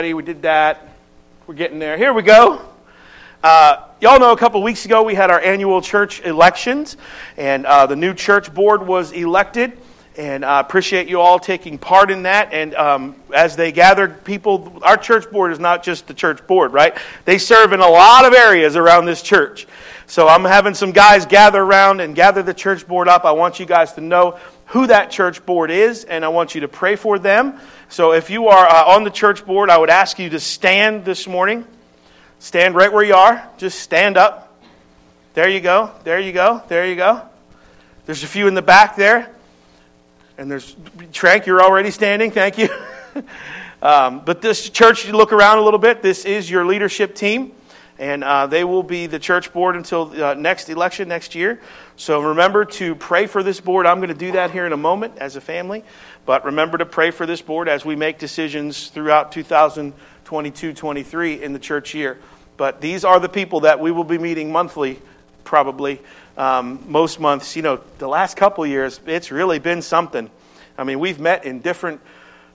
We did that. We're getting there. Here we go. Uh, y'all know a couple weeks ago we had our annual church elections, and uh, the new church board was elected. And I appreciate you all taking part in that. And um, as they gathered people, our church board is not just the church board, right? They serve in a lot of areas around this church. So I'm having some guys gather around and gather the church board up. I want you guys to know who that church board is, and I want you to pray for them. So if you are uh, on the church board, I would ask you to stand this morning. Stand right where you are. Just stand up. There you go. There you go. There you go. There's a few in the back there. And there's Trank, you're already standing. Thank you. um, but this church, you look around a little bit, this is your leadership team. And uh, they will be the church board until uh, next election next year. So remember to pray for this board. I'm going to do that here in a moment as a family. But remember to pray for this board as we make decisions throughout 2022 23 in the church year. But these are the people that we will be meeting monthly, probably um, most months. You know, the last couple years, it's really been something. I mean, we've met in different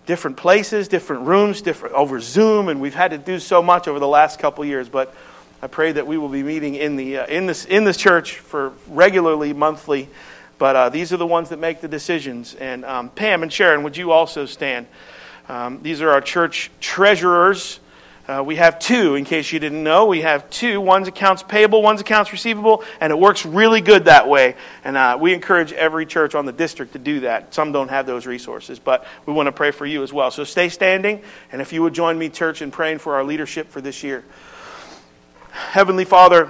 different places, different rooms, different over Zoom, and we've had to do so much over the last couple years. But I pray that we will be meeting in the uh, in this in this church for regularly, monthly but uh, these are the ones that make the decisions. And um, Pam and Sharon, would you also stand? Um, these are our church treasurers. Uh, we have two, in case you didn't know. We have two. One's accounts payable, one's accounts receivable, and it works really good that way. And uh, we encourage every church on the district to do that. Some don't have those resources, but we want to pray for you as well. So stay standing, and if you would join me, church, in praying for our leadership for this year. Heavenly Father,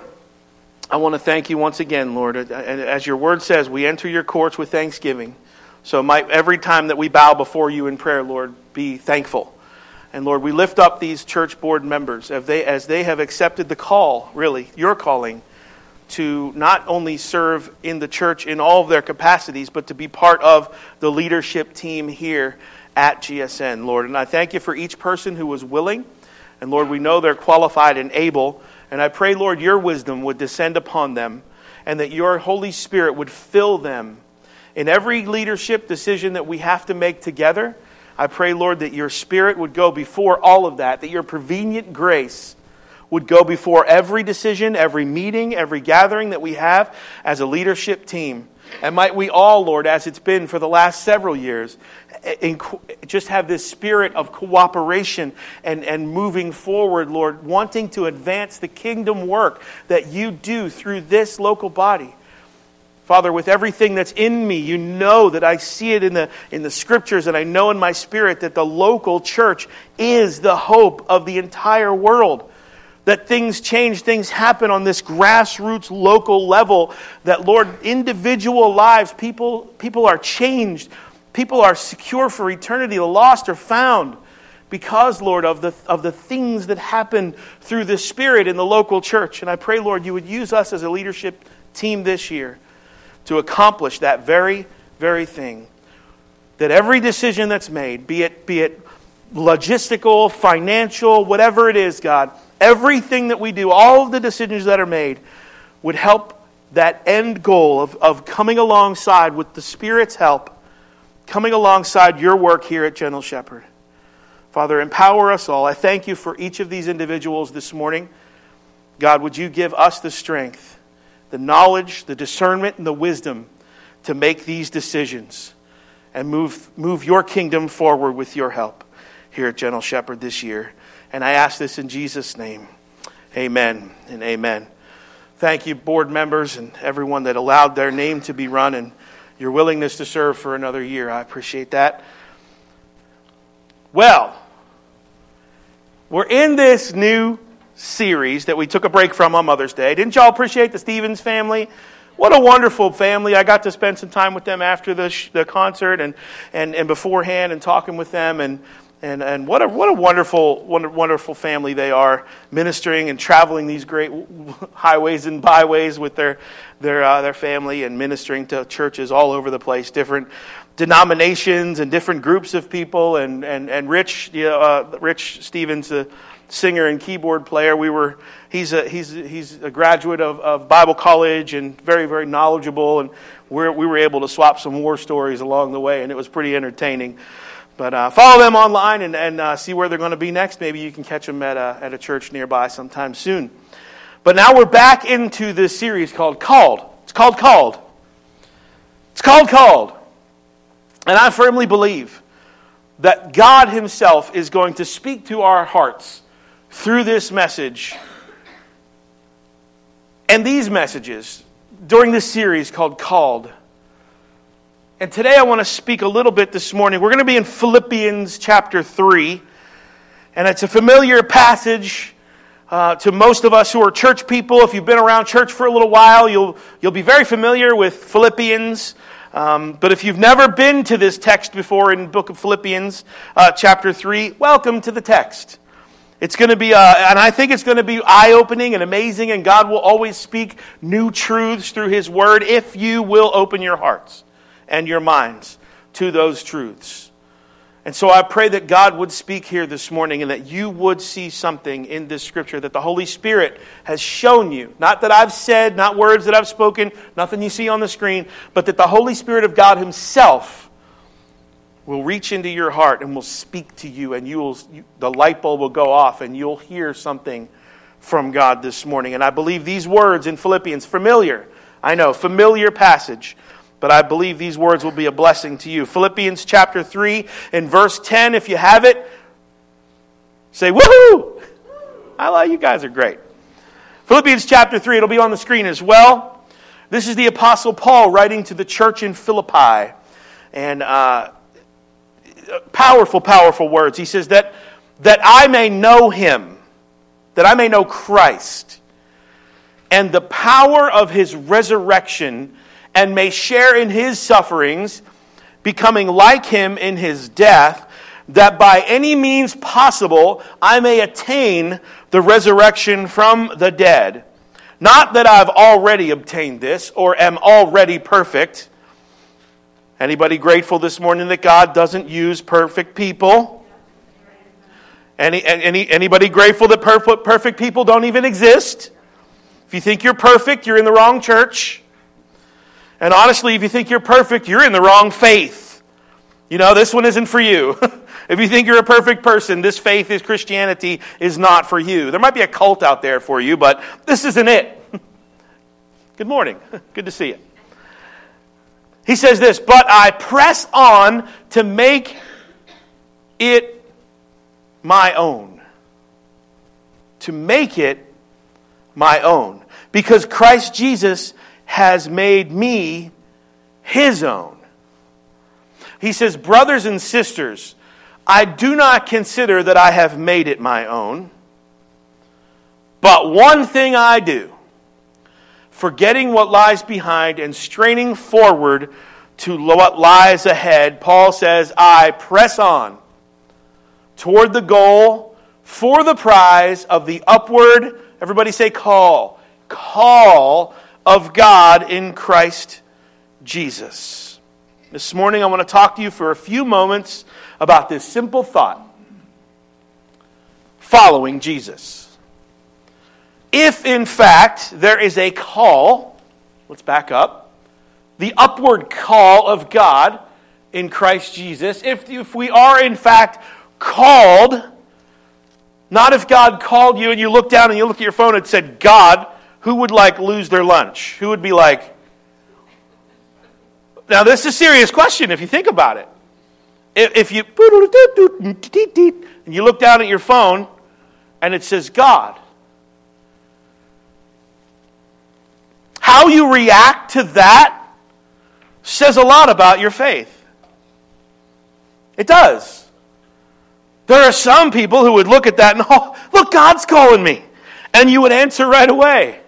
I want to thank you once again, Lord. And as your word says, we enter your courts with thanksgiving. So every time that we bow before you in prayer, Lord, be thankful. And Lord, we lift up these church board members as they, as they have accepted the call, really, your calling, to not only serve in the church in all of their capacities, but to be part of the leadership team here at GSN, Lord. And I thank you for each person who was willing. And Lord, we know they're qualified and able and I pray, Lord, your wisdom would descend upon them and that your Holy Spirit would fill them in every leadership decision that we have to make together. I pray, Lord, that your Spirit would go before all of that, that your prevenient grace would go before every decision, every meeting, every gathering that we have as a leadership team. And might we all, Lord, as it's been for the last several years, just have this spirit of cooperation and, and moving forward, Lord, wanting to advance the kingdom work that you do through this local body. Father, with everything that's in me, you know that I see it in the, in the scriptures, and I know in my spirit that the local church is the hope of the entire world that things change, things happen on this grassroots local level, that, Lord, individual lives, people, people are changed, people are secure for eternity, the lost are found because, Lord, of the, of the things that happen through the Spirit in the local church. And I pray, Lord, you would use us as a leadership team this year to accomplish that very, very thing. That every decision that's made, be it, be it logistical, financial, whatever it is, God, everything that we do, all of the decisions that are made, would help that end goal of, of coming alongside with the Spirit's help, coming alongside your work here at Gentle Shepherd. Father, empower us all. I thank you for each of these individuals this morning. God, would you give us the strength, the knowledge, the discernment, and the wisdom to make these decisions and move, move your kingdom forward with your help here at Gentle Shepherd this year. And I ask this in Jesus' name. Amen and amen. Thank you, board members, and everyone that allowed their name to be run and your willingness to serve for another year. I appreciate that. Well, we're in this new series that we took a break from on Mother's Day. Didn't y'all appreciate the Stevens family? What a wonderful family. I got to spend some time with them after the, sh- the concert and, and, and beforehand and talking with them. And and, and what, a, what a wonderful, wonderful family they are, ministering and traveling these great highways and byways with their, their, uh, their family and ministering to churches all over the place, different denominations and different groups of people. And, and, and Rich, you know, uh, Rich Stevens, the singer and keyboard player, we were, he's, a, he's, he's a graduate of, of Bible college and very, very knowledgeable. And we're, we were able to swap some war stories along the way, and it was pretty entertaining. But uh, follow them online and, and uh, see where they're going to be next. Maybe you can catch them at a, at a church nearby sometime soon. But now we're back into this series called Called. It's called Called. It's called Called. And I firmly believe that God Himself is going to speak to our hearts through this message and these messages during this series called Called. And today I want to speak a little bit this morning. We're going to be in Philippians chapter 3. And it's a familiar passage uh, to most of us who are church people. If you've been around church for a little while, you'll, you'll be very familiar with Philippians. Um, but if you've never been to this text before in book of Philippians, uh, chapter 3, welcome to the text. It's going to be, uh, and I think it's going to be eye opening and amazing, and God will always speak new truths through His Word if you will open your hearts and your minds to those truths. And so I pray that God would speak here this morning and that you would see something in this scripture that the Holy Spirit has shown you. Not that I've said, not words that I've spoken, nothing you see on the screen, but that the Holy Spirit of God Himself will reach into your heart and will speak to you, and you will, the light bulb will go off, and you'll hear something from God this morning. And I believe these words in Philippians, familiar, I know, familiar passage but I believe these words will be a blessing to you. Philippians chapter 3 and verse 10, if you have it, say, woohoo! I love you guys are great. Philippians chapter 3, it'll be on the screen as well. This is the Apostle Paul writing to the church in Philippi. And uh, powerful, powerful words. He says, that, that I may know him, that I may know Christ, and the power of his resurrection and may share in his sufferings, becoming like him in his death, that by any means possible I may attain the resurrection from the dead. Not that I've already obtained this or am already perfect. Anybody grateful this morning that God doesn't use perfect people? Any, any, anybody grateful that perfect, perfect people don't even exist? If you think you're perfect, you're in the wrong church. And honestly, if you think you're perfect, you're in the wrong faith. You know, this one isn't for you. if you think you're a perfect person, this faith is Christianity is not for you. There might be a cult out there for you, but this isn't it. Good morning. Good to see you. He says this, but I press on to make it my own. To make it my own. Because Christ Jesus has made me his own. He says, Brothers and sisters, I do not consider that I have made it my own, but one thing I do, forgetting what lies behind and straining forward to what lies ahead, Paul says, I press on toward the goal for the prize of the upward, everybody say call, call of God in Christ Jesus. This morning, I want to talk to you for a few moments about this simple thought following Jesus. If, in fact, there is a call, let's back up, the upward call of God in Christ Jesus, if, if we are, in fact, called, not if God called you and you look down and you look at your phone and said, God, who would like lose their lunch? Who would be like, now this is a serious question if you think about it. If you and you look down at your phone and it says God, how you react to that says a lot about your faith. It does. There are some people who would look at that and, oh, look, God's calling me. And you would answer right away.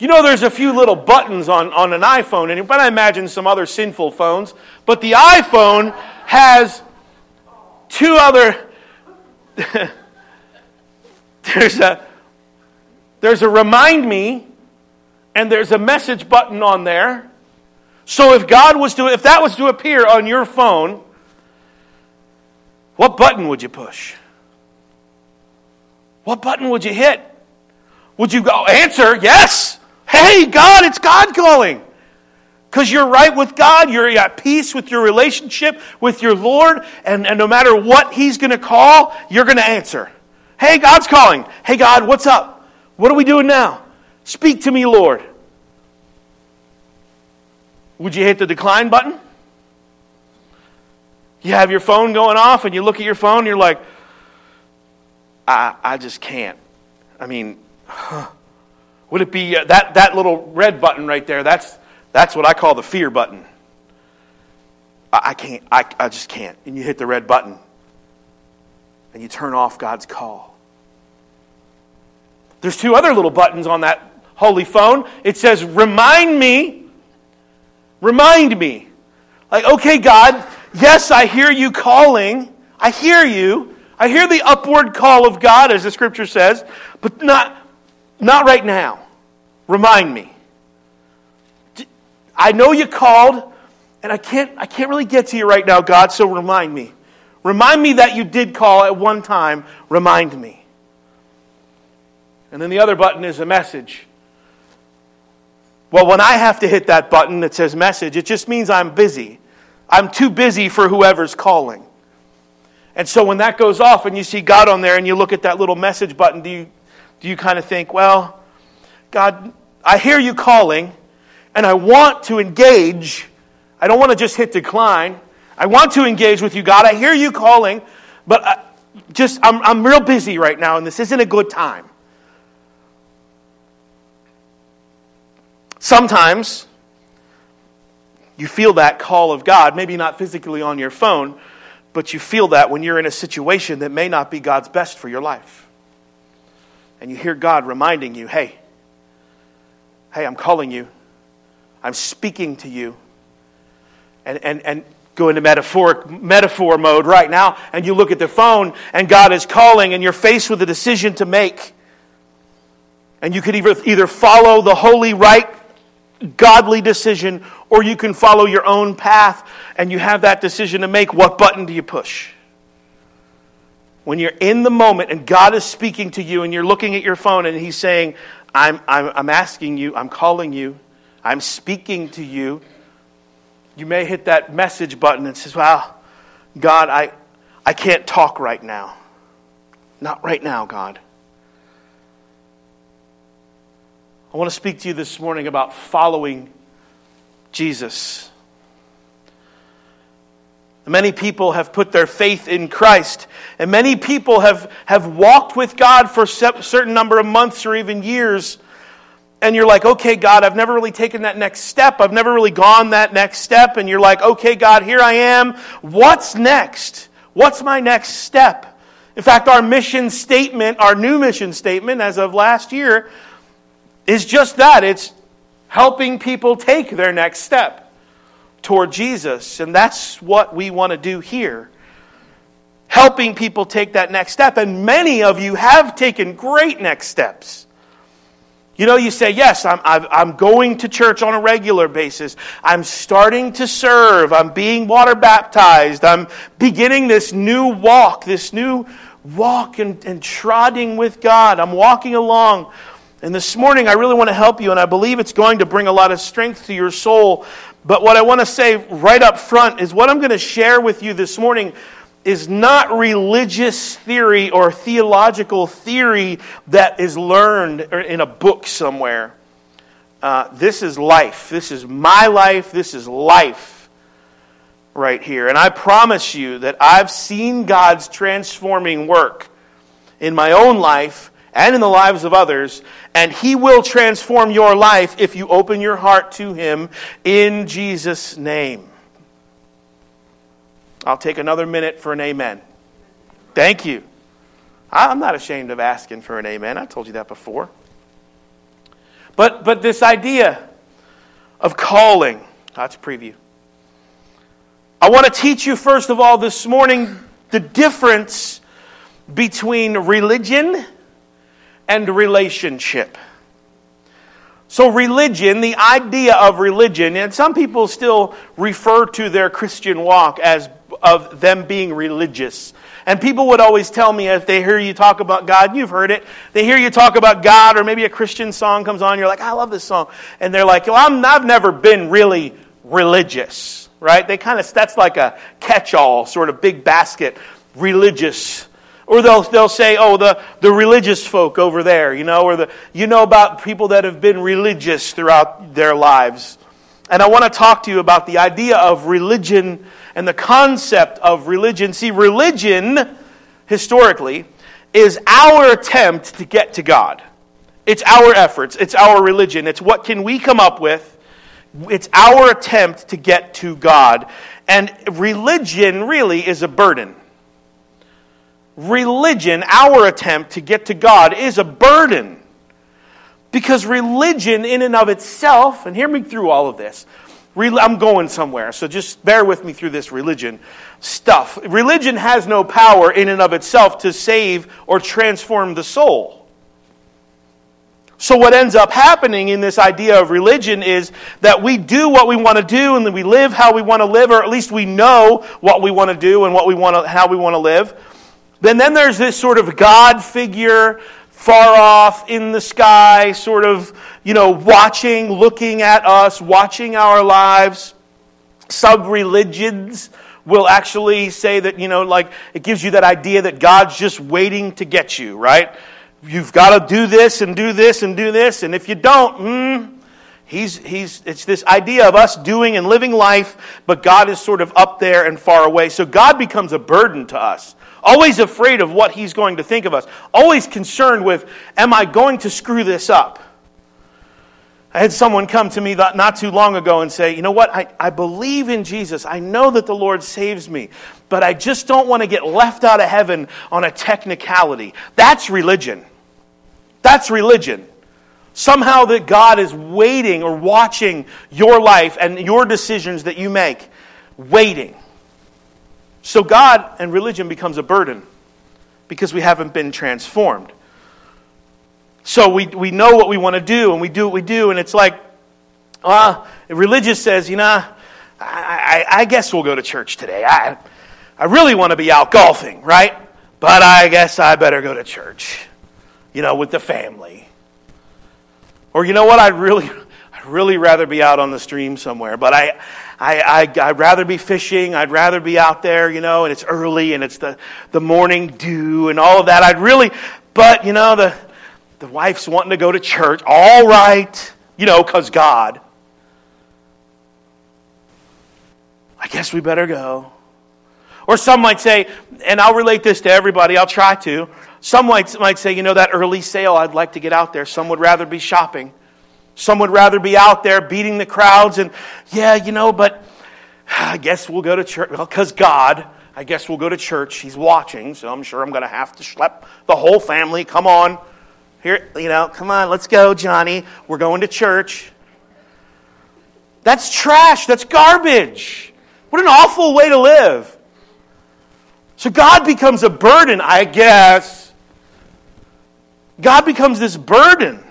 You know, there's a few little buttons on, on an iPhone, and but I imagine some other sinful phones. But the iPhone has two other. there's a there's a remind me, and there's a message button on there. So if God was to if that was to appear on your phone, what button would you push? What button would you hit? Would you go answer yes? Hey, God, it's God calling. Because you're right with God, you're at peace with your relationship with your Lord, and, and no matter what He's going to call, you're going to answer. Hey, God's calling. Hey, God, what's up? What are we doing now? Speak to me, Lord. Would you hit the decline button? You have your phone going off, and you look at your phone, and you're like, I, I just can't. I mean, huh. Would it be uh, that, that little red button right there? That's, that's what I call the fear button. I, I can't, I, I just can't. And you hit the red button, and you turn off God's call. There's two other little buttons on that holy phone. It says, Remind me. Remind me. Like, okay, God, yes, I hear you calling. I hear you. I hear the upward call of God, as the scripture says, but not, not right now. Remind me. I know you called, and I can't, I can't really get to you right now, God, so remind me. Remind me that you did call at one time. Remind me. And then the other button is a message. Well, when I have to hit that button that says message, it just means I'm busy. I'm too busy for whoever's calling. And so when that goes off and you see God on there and you look at that little message button, do you, do you kind of think, well, God, I hear you calling and I want to engage. I don't want to just hit decline. I want to engage with you, God. I hear you calling, but I, just I'm, I'm real busy right now and this isn't a good time. Sometimes you feel that call of God, maybe not physically on your phone, but you feel that when you're in a situation that may not be God's best for your life. And you hear God reminding you, hey, hey, I'm calling you. I'm speaking to you. And, and, and go into metaphoric metaphor mode right now, and you look at the phone, and God is calling, and you're faced with a decision to make. And you could either, either follow the holy, right, godly decision, or you can follow your own path and you have that decision to make. What button do you push? When you're in the moment and God is speaking to you and you're looking at your phone and He's saying, I'm, I'm, I'm asking you, I'm calling you, I'm speaking to you, you may hit that message button and says, Wow, God, I, I can't talk right now. Not right now, God. I want to speak to you this morning about following Jesus. Many people have put their faith in Christ, and many people have, have walked with God for a certain number of months or even years. And you're like, okay, God, I've never really taken that next step. I've never really gone that next step. And you're like, okay, God, here I am. What's next? What's my next step? In fact, our mission statement, our new mission statement as of last year, is just that it's helping people take their next step toward Jesus. And that's what we want to do here. Helping people take that next step. And many of you have taken great next steps. You know, you say, Yes, I'm, I'm going to church on a regular basis. I'm starting to serve. I'm being water baptized. I'm beginning this new walk, this new walk and, and trotting with God. I'm walking along and this morning, I really want to help you, and I believe it's going to bring a lot of strength to your soul. But what I want to say right up front is what I'm going to share with you this morning is not religious theory or theological theory that is learned in a book somewhere. Uh, this is life. This is my life. This is life right here. And I promise you that I've seen God's transforming work in my own life and in the lives of others, and He will transform your life if you open your heart to Him in Jesus' name. I'll take another minute for an amen. Thank you. I'm not ashamed of asking for an amen. I told you that before. But, but this idea of calling, that's preview. I want to teach you, first of all, this morning, the difference between religion and relationship. So, religion, the idea of religion, and some people still refer to their Christian walk as of them being religious. And people would always tell me if they hear you talk about God, you've heard it, they hear you talk about God, or maybe a Christian song comes on, you're like, I love this song. And they're like, well, I'm, I've never been really religious, right? They kind of, that's like a catch all, sort of big basket, religious. Or they'll, they'll say, oh, the, the religious folk over there, you know, or the, you know about people that have been religious throughout their lives. And I want to talk to you about the idea of religion and the concept of religion. See, religion, historically, is our attempt to get to God. It's our efforts, it's our religion, it's what can we come up with. It's our attempt to get to God. And religion really is a burden. Religion, our attempt to get to God, is a burden. Because religion, in and of itself, and hear me through all of this, I'm going somewhere, so just bear with me through this religion stuff. Religion has no power in and of itself to save or transform the soul. So, what ends up happening in this idea of religion is that we do what we want to do and then we live how we want to live, or at least we know what we want to do and what we want to, how we want to live. Then, then there's this sort of God figure far off in the sky, sort of, you know, watching, looking at us, watching our lives. Sub religions will actually say that, you know, like it gives you that idea that God's just waiting to get you, right? You've got to do this and do this and do this, and if you don't, hmm, he's, he's, it's this idea of us doing and living life, but God is sort of up there and far away. So God becomes a burden to us always afraid of what he's going to think of us, always concerned with, am I going to screw this up? I had someone come to me not too long ago and say, You know what? I, I believe in Jesus. I know that the Lord saves me, but I just don't want to get left out of heaven on a technicality. That's religion. That's religion. Somehow that God is waiting or watching your life and your decisions that you make, waiting. So God and religion becomes a burden because we haven't been transformed. So we, we know what we want to do and we do what we do, and it's like, uh, religious says, you know, I, I, I guess we'll go to church today. I, I really want to be out golfing, right? But I guess I better go to church, you know, with the family. Or you know what? I'd really, I'd really rather be out on the stream somewhere, but I, I, I, I'd rather be fishing. I'd rather be out there, you know, and it's early and it's the, the morning dew and all of that. I'd really, but, you know, the, the wife's wanting to go to church. All right, you know, because God. I guess we better go. Or some might say, and I'll relate this to everybody, I'll try to. Some might, might say, you know, that early sale, I'd like to get out there. Some would rather be shopping. Some would rather be out there beating the crowds and, yeah, you know, but I guess we'll go to church. Well, because God, I guess we'll go to church. He's watching, so I'm sure I'm going to have to schlep the whole family. Come on. Here, you know, come on, let's go, Johnny. We're going to church. That's trash. That's garbage. What an awful way to live. So God becomes a burden, I guess. God becomes this burden.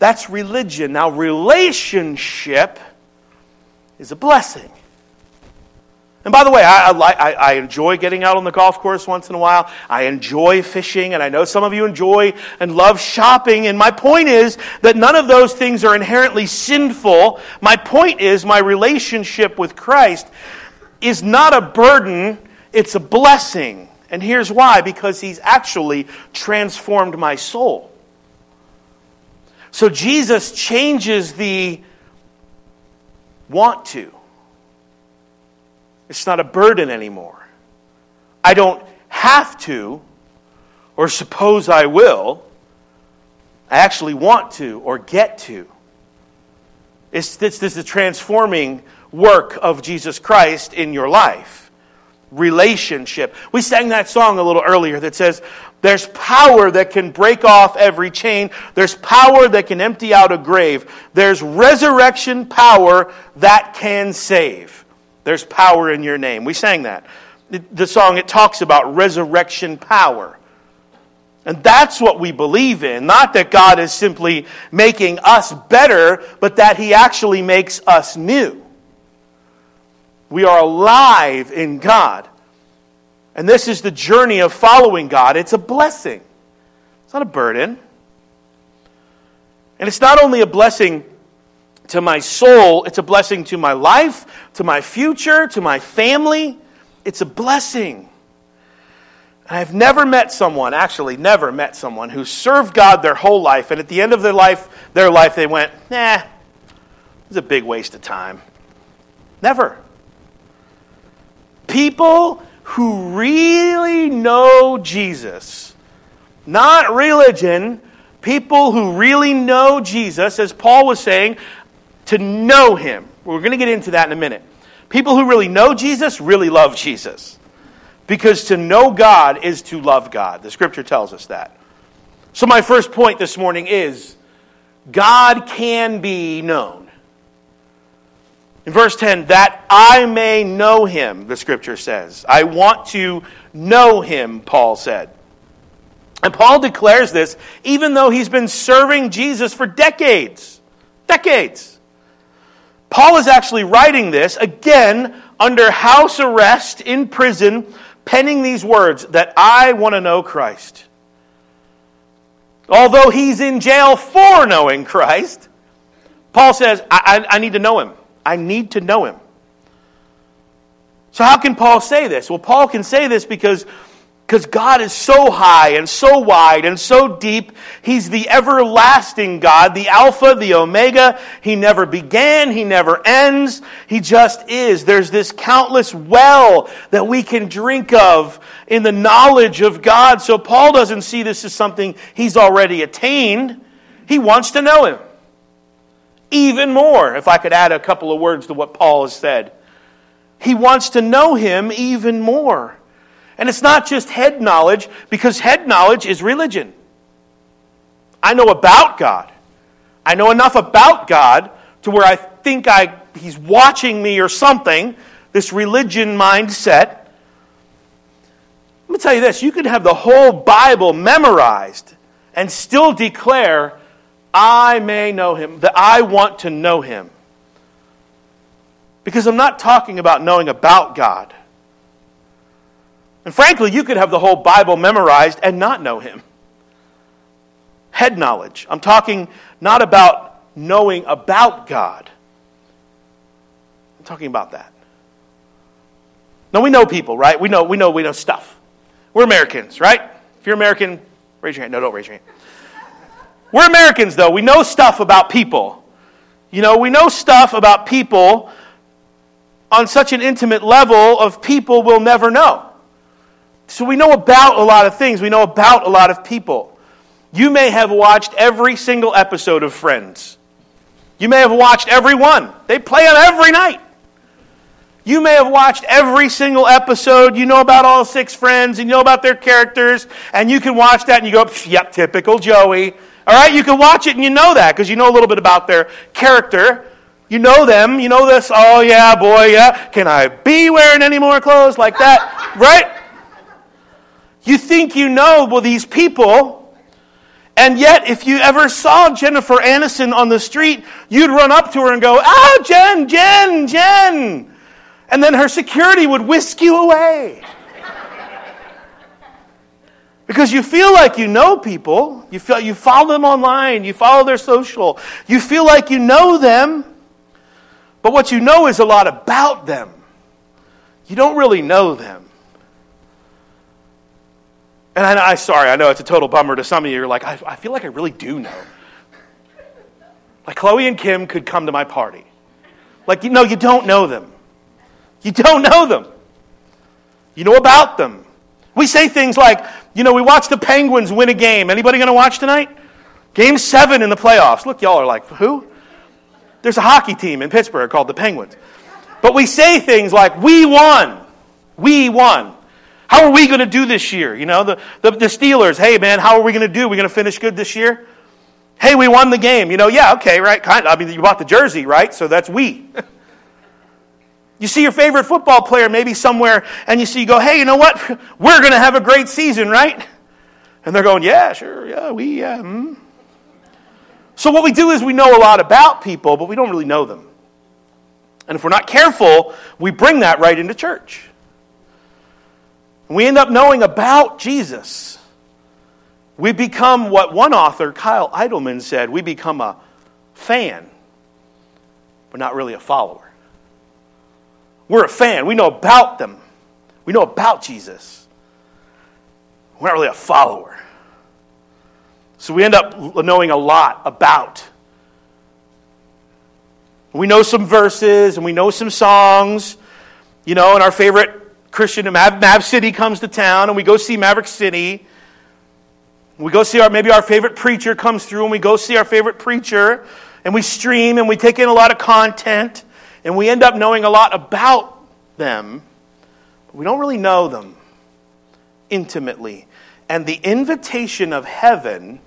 That's religion. Now, relationship is a blessing. And by the way, I, I, I, enjoy getting out on the golf course once in a while. I enjoy fishing, and I know some of you enjoy and love shopping. And my point is that none of those things are inherently sinful. My point is, my relationship with Christ is not a burden, it's a blessing. And here's why because He's actually transformed my soul. So Jesus changes the want to. It's not a burden anymore. I don't have to, or suppose I will. I actually want to or get to. It's, this is the transforming work of Jesus Christ in your life relationship. We sang that song a little earlier that says, There's power that can break off every chain. There's power that can empty out a grave. There's resurrection power that can save. There's power in your name. We sang that. The song, it talks about resurrection power. And that's what we believe in. Not that God is simply making us better, but that He actually makes us new. We are alive in God. And this is the journey of following God. It's a blessing, it's not a burden. And it's not only a blessing to my soul, it's a blessing to my life, to my future, to my family. It's a blessing. And I've never met someone, actually, never met someone who served God their whole life, and at the end of their life, their life, they went, nah, it's a big waste of time. Never. People who really know Jesus, not religion, people who really know Jesus, as Paul was saying, to know him. We're going to get into that in a minute. People who really know Jesus really love Jesus. Because to know God is to love God. The scripture tells us that. So, my first point this morning is God can be known. In verse 10, that I may know him, the scripture says. I want to know him, Paul said. And Paul declares this even though he's been serving Jesus for decades. Decades. Paul is actually writing this, again, under house arrest in prison, penning these words that I want to know Christ. Although he's in jail for knowing Christ, Paul says, I, I, I need to know him. I need to know him. So, how can Paul say this? Well, Paul can say this because because God is so high and so wide and so deep. He's the everlasting God, the Alpha, the Omega. He never began, He never ends. He just is. There's this countless well that we can drink of in the knowledge of God. So Paul doesn't see this as something he's already attained. He wants to know Him. Even more, if I could add a couple of words to what Paul has said. He wants to know Him even more. And it's not just head knowledge, because head knowledge is religion. I know about God. I know enough about God to where I think I, He's watching me or something, this religion mindset. Let me tell you this you could have the whole Bible memorized and still declare, I may know Him, that I want to know Him. Because I'm not talking about knowing about God. And frankly, you could have the whole Bible memorized and not know Him. Head knowledge. I'm talking not about knowing about God. I'm talking about that. Now we know people, right? We know, we know, we know stuff. We're Americans, right? If you're American, raise your hand. No, don't raise your hand. We're Americans, though. We know stuff about people. You know, we know stuff about people on such an intimate level of people we'll never know. So we know about a lot of things, we know about a lot of people. You may have watched every single episode of Friends. You may have watched every one. They play on every night. You may have watched every single episode. You know about all six friends and you know about their characters. And you can watch that and you go, yep, typical Joey. All right, you can watch it and you know that because you know a little bit about their character. You know them. You know this. Oh, yeah, boy, yeah. Can I be wearing any more clothes like that? right? You think you know well, these people, and yet if you ever saw Jennifer Aniston on the street, you'd run up to her and go, Ah, Jen, Jen, Jen. And then her security would whisk you away. Because you feel like you know people. You, feel, you follow them online. You follow their social. You feel like you know them. But what you know is a lot about them. You don't really know them. And I, I sorry, I know it's a total bummer to some of you. You're like, I, I feel like I really do know. Like Khloé and Kim could come to my party. Like, you know, you don't know them. You don't know them. You know about them. We say things like, you know, we watched the Penguins win a game. Anybody going to watch tonight? Game seven in the playoffs. Look, y'all are like, who? There's a hockey team in Pittsburgh called the Penguins. But we say things like, we won. We won. How are we going to do this year? You know, the, the, the Steelers, hey man, how are we going to do? Are we going to finish good this year? Hey, we won the game. You know, yeah, okay, right? Kind of. I mean, you bought the jersey, right? So that's we. you see your favorite football player maybe somewhere, and you see, you go, hey, you know what? We're going to have a great season, right? And they're going, yeah, sure, yeah, we, yeah. Mm. So what we do is we know a lot about people, but we don't really know them. And if we're not careful, we bring that right into church. We end up knowing about Jesus. We become what one author, Kyle Idleman, said we become a fan, but not really a follower. We're a fan. We know about them, we know about Jesus. We're not really a follower. So we end up knowing a lot about. We know some verses and we know some songs, you know, and our favorite Christian, Mav, Mav City comes to town and we go see Maverick City. We go see our, maybe our favorite preacher comes through and we go see our favorite preacher and we stream and we take in a lot of content and we end up knowing a lot about them. But we don't really know them intimately. And the invitation of heaven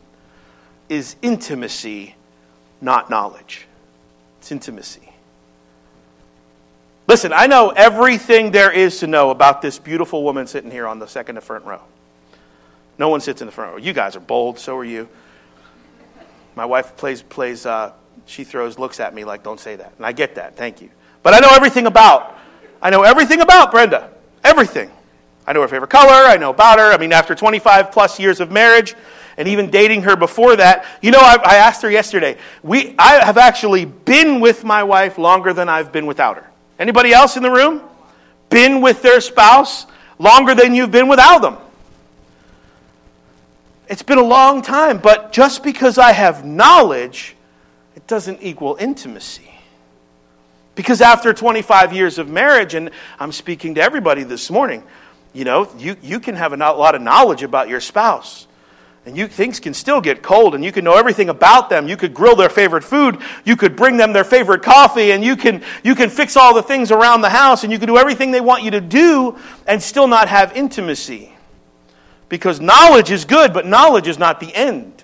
is intimacy, not knowledge. It's intimacy. Listen, I know everything there is to know about this beautiful woman sitting here on the second to front row. No one sits in the front row. You guys are bold, so are you. My wife plays, plays uh, she throws, looks at me like, don't say that. And I get that, thank you. But I know everything about, I know everything about Brenda. Everything. I know her favorite color, I know about her. I mean, after 25 plus years of marriage, and even dating her before that, you know, I, I asked her yesterday, we, I have actually been with my wife longer than I've been without her. Anybody else in the room? Been with their spouse longer than you've been without them? It's been a long time, but just because I have knowledge, it doesn't equal intimacy. Because after 25 years of marriage, and I'm speaking to everybody this morning, you know, you, you can have a lot of knowledge about your spouse. And you, things can still get cold, and you can know everything about them. You could grill their favorite food. You could bring them their favorite coffee, and you can, you can fix all the things around the house, and you can do everything they want you to do and still not have intimacy. Because knowledge is good, but knowledge is not the end.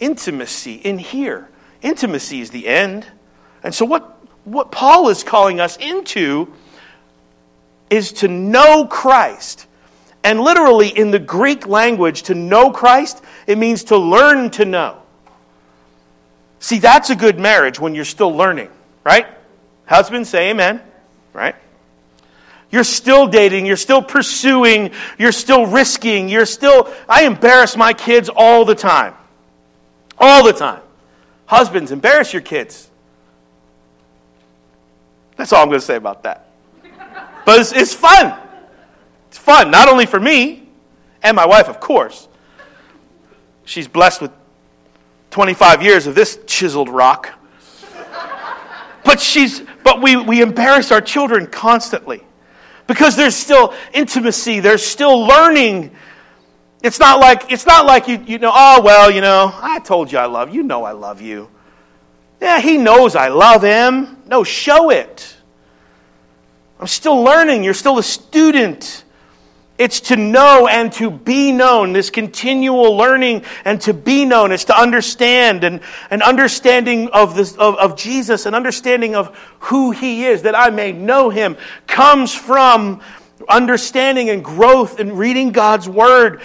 Intimacy in here. Intimacy is the end. And so, what, what Paul is calling us into is to know Christ. And literally, in the Greek language, to know Christ, it means to learn to know. See, that's a good marriage when you're still learning, right? Husband, say amen, right? You're still dating, you're still pursuing, you're still risking, you're still. I embarrass my kids all the time. All the time. Husbands, embarrass your kids. That's all I'm going to say about that. But it's, it's fun. It's fun, not only for me and my wife, of course. She's blessed with 25 years of this chiseled rock. But she's but we, we embarrass our children constantly because there's still intimacy, there's still learning. It's not like, it's not like you, you know, oh, well, you know, I told you I love you. You know I love you. Yeah, he knows I love him. No, show it. I'm still learning. You're still a student. It's to know and to be known, this continual learning and to be known. It's to understand and an understanding of, this, of, of Jesus, an understanding of who He is, that I may know Him, comes from understanding and growth and reading God's Word.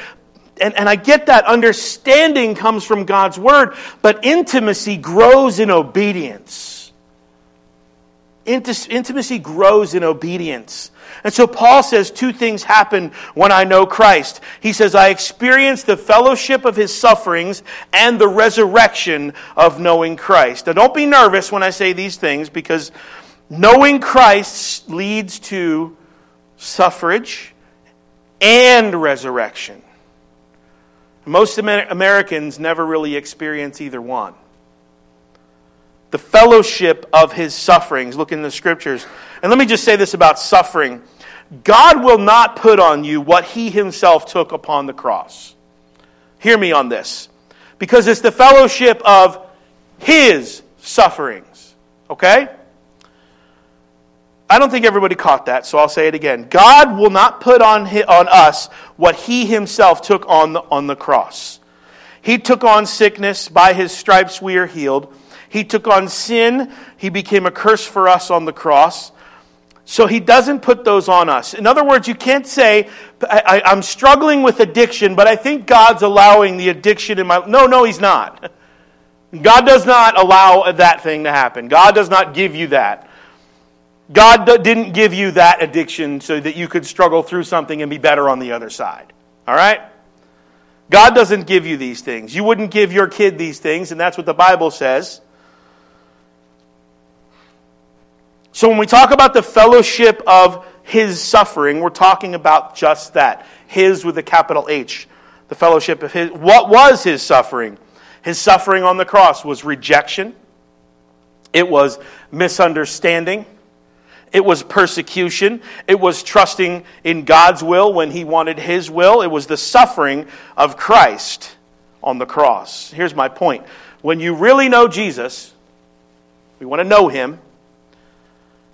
And, and I get that understanding comes from God's Word, but intimacy grows in obedience. Intimacy grows in obedience. And so Paul says two things happen when I know Christ. He says, I experience the fellowship of his sufferings and the resurrection of knowing Christ. Now, don't be nervous when I say these things because knowing Christ leads to suffrage and resurrection. Most Americans never really experience either one. The fellowship of his sufferings. Look in the scriptures. And let me just say this about suffering God will not put on you what he himself took upon the cross. Hear me on this. Because it's the fellowship of his sufferings. Okay? I don't think everybody caught that, so I'll say it again. God will not put on, on us what he himself took on the, on the cross. He took on sickness. By his stripes we are healed. He took on sin. He became a curse for us on the cross. So he doesn't put those on us. In other words, you can't say, I, am struggling with addiction, but I think God's allowing the addiction in my. life. No, no, he's not. God does not allow that thing to happen. God does not give you that. God didn't give you that addiction so that you could struggle through something and be better on the other side. All right? God doesn't give you these things. You wouldn't give your kid these things, and that's what the Bible says. So when we talk about the fellowship of his suffering, we're talking about just that. His with a capital H. The fellowship of his. What was his suffering? His suffering on the cross was rejection, it was misunderstanding, it was persecution. It was trusting in God's will when he wanted his will. It was the suffering of Christ on the cross. Here's my point. When you really know Jesus, we want to know him,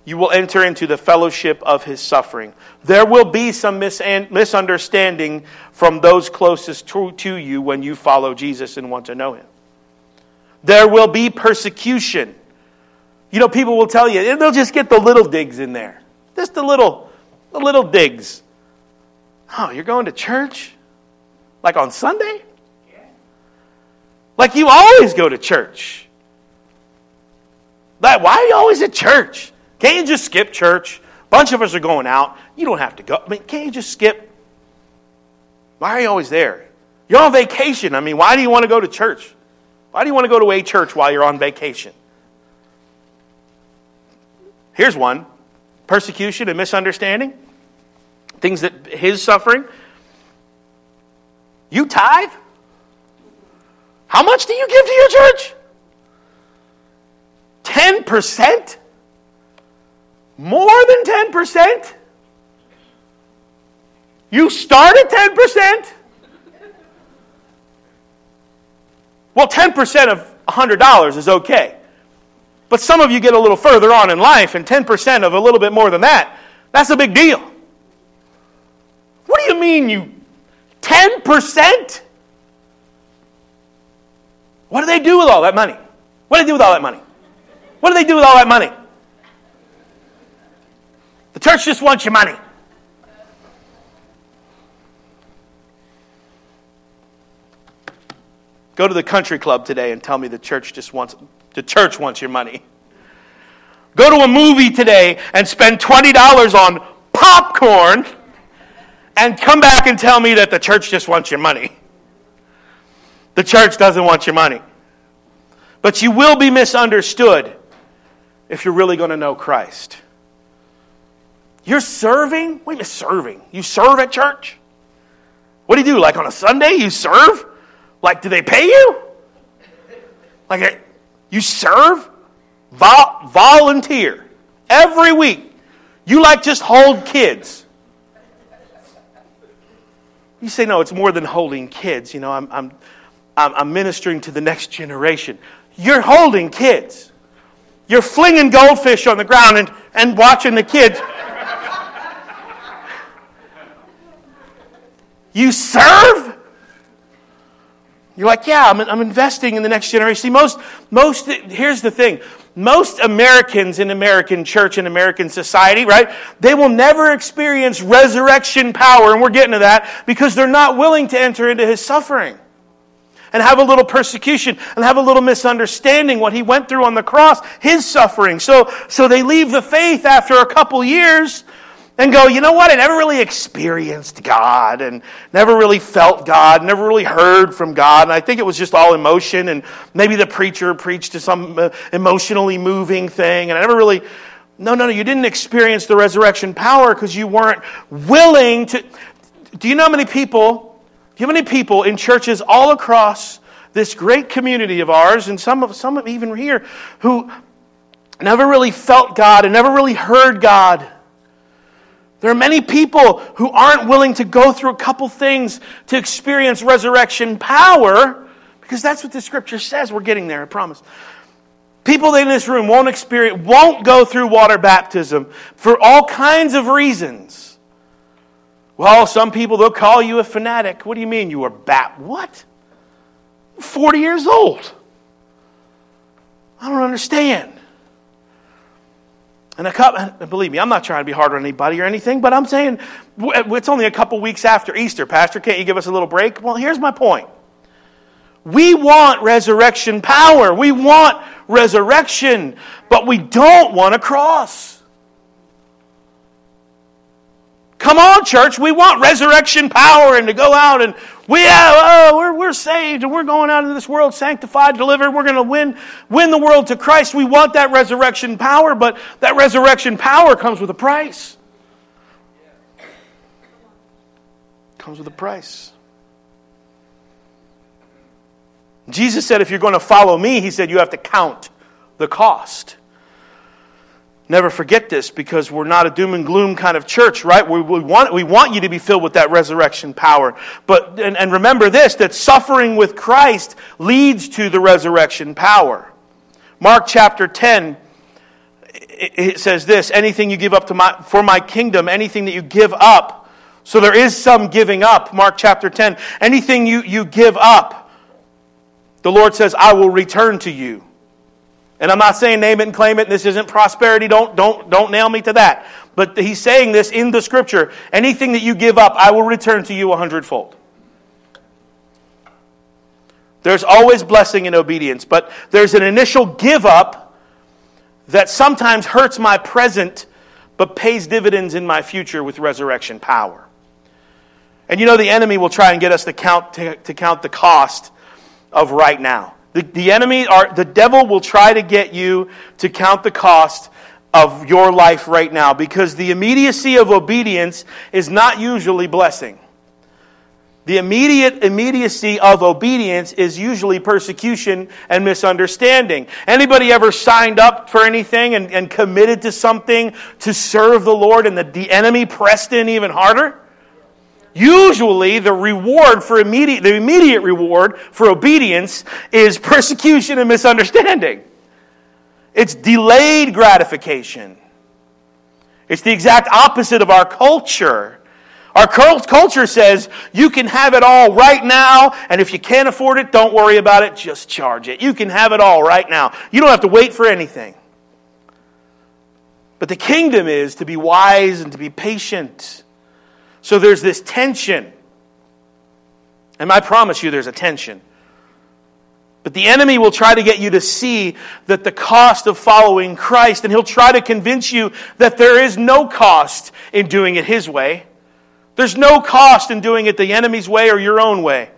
you will enter into the fellowship of his suffering. There will be some misunderstanding from those closest to, you when you follow Jesus and want to know him. There will be persecution. You know, people will tell you, they'll just get the little digs in there. Just the little, the little digs. Oh, you're going to church? Like on Sunday? Like you always go to church. Like, why are you always at church? Can't you just skip church? A bunch of us are going out. You don't have to go. I mean, can't you just skip? Why are you always there? You're on vacation. I mean, why do you want to go to church? Why do you want to go to a church while you're on vacation? Here's one persecution and misunderstanding, things that his suffering. You tithe? How much do you give to your church? 10%? More than 10%? You start at 10%? Well, 10% of $100 is okay. But some of you get a little further on in life, and 10% of a little bit more than that, that's a big deal. What do you mean, you 10%? What do they do with all that money? What do they do with all that money? What do they do with all that money? The church just wants your money. Go to the country club today and tell me the church just wants the church wants your money. Go to a movie today and spend $20 on popcorn and come back and tell me that the church just wants your money. The church doesn't want your money. But you will be misunderstood if you're really going to know Christ. You're serving? Wait a serving. You serve at church? What do you do? Like on a Sunday, you serve? Like, do they pay you? Like, you serve, vol- volunteer every week. You like just hold kids. You say, no, it's more than holding kids. You know, I'm, I'm, I'm ministering to the next generation. You're holding kids. You're flinging goldfish on the ground and, and watching the kids. you serve? You're like, yeah, I'm, I'm investing in the next generation. See, most, most, here's the thing. Most Americans in American church and American society, right, they will never experience resurrection power, and we're getting to that, because they're not willing to enter into his suffering and have a little persecution and have a little misunderstanding what he went through on the cross, his suffering. So, so they leave the faith after a couple years and go, you know what? I never really experienced God and never really felt God, never really heard from God. And I think it was just all emotion. And maybe the preacher preached to some uh, emotionally moving thing. And I never really, no, no, no, you didn't experience the resurrection power because you weren't willing to. Do you know how many people, do you know how many people in churches all across this great community of ours, and some of some of even here, who never really felt God and never really heard God? There are many people who aren't willing to go through a couple things to experience resurrection power because that's what the scripture says. We're getting there, I promise. People in this room won't experience, won't go through water baptism for all kinds of reasons. Well, some people, they'll call you a fanatic. What do you mean you were bat? What? 40 years old. I don't understand. And a couple, believe me, I'm not trying to be hard on anybody or anything, but I'm saying uh, it's only a couple weeks after Easter. Pastor, can't you give us a little break? Well, here's my point. We want resurrection power. We want resurrection, but we don't want a cross. Come on, church, we want resurrection power and to go out and we have, oh, we're, we're saved and we're going out into this world sanctified, delivered. We're going to win, win the world to Christ. We want that resurrection power, but that resurrection power comes with a price. Comes with a price. Jesus said, if you're going to follow me, he said, you have to count the cost. Never forget this because we're not a doom and gloom kind of church, right? We, we, want, we want you to be filled with that resurrection power. But, and, and remember this, that suffering with Christ leads to the resurrection power. Mark chapter 10, it says this, anything you give up to my, for my kingdom, anything that you give up. So there is some giving up. Mark chapter 10, anything you, you give up, the Lord says, I will return to you. And I'm not saying name it and claim it. This isn't prosperity. Don't, don't, don't nail me to that. But he's saying this in the scripture. Anything that you give up, I will return to you a hundredfold. There's always blessing in obedience, but there's an initial give up that sometimes hurts my present, but pays dividends in my future with resurrection power. And you know, the enemy will try and get us to count, to, to count the cost of right now. The, the enemy, are, the devil will try to get you to count the cost of your life right now because the immediacy of obedience is not usually blessing. The immediate immediacy of obedience is usually persecution and misunderstanding. Anybody ever signed up for anything and, and committed to something to serve the Lord and the, the enemy pressed in even harder? Usually, the reward for immediate, the immediate reward for obedience is persecution and misunderstanding. It's delayed gratification. It's the exact opposite of our culture. Our culture says you can have it all right now, and if you can't afford it, don't worry about it, just charge it. You can have it all right now. You don't have to wait for anything. But the kingdom is to be wise and to be patient so there's this tension. And I promise you there's a tension. But the enemy will try to get you to see that the cost of following Christ, and he'll try to convince you that there is no cost in doing it his way. There's no cost in doing it the enemy's way or your own way.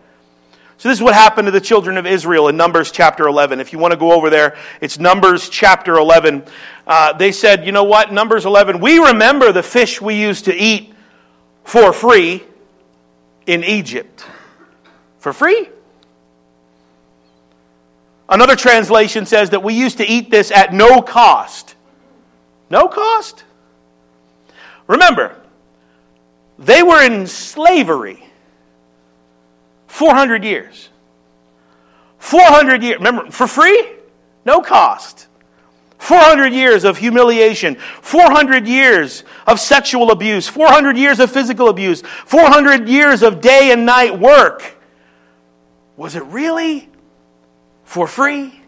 So, this is what happened to the children of Israel in Numbers chapter 11. If you want to go over there, it's Numbers chapter 11. Uh, they said, you know what? Numbers 11, we remember the fish we used to eat for free in Egypt. For free? Another translation says that we used to eat this at no cost. No cost? Remember, they were in slavery 400 years. 400 years. Remember, for free? No cost. 400 years of humiliation, 400 years of sexual abuse, 400 years of physical abuse, 400 years of day and night work. Was it really for free?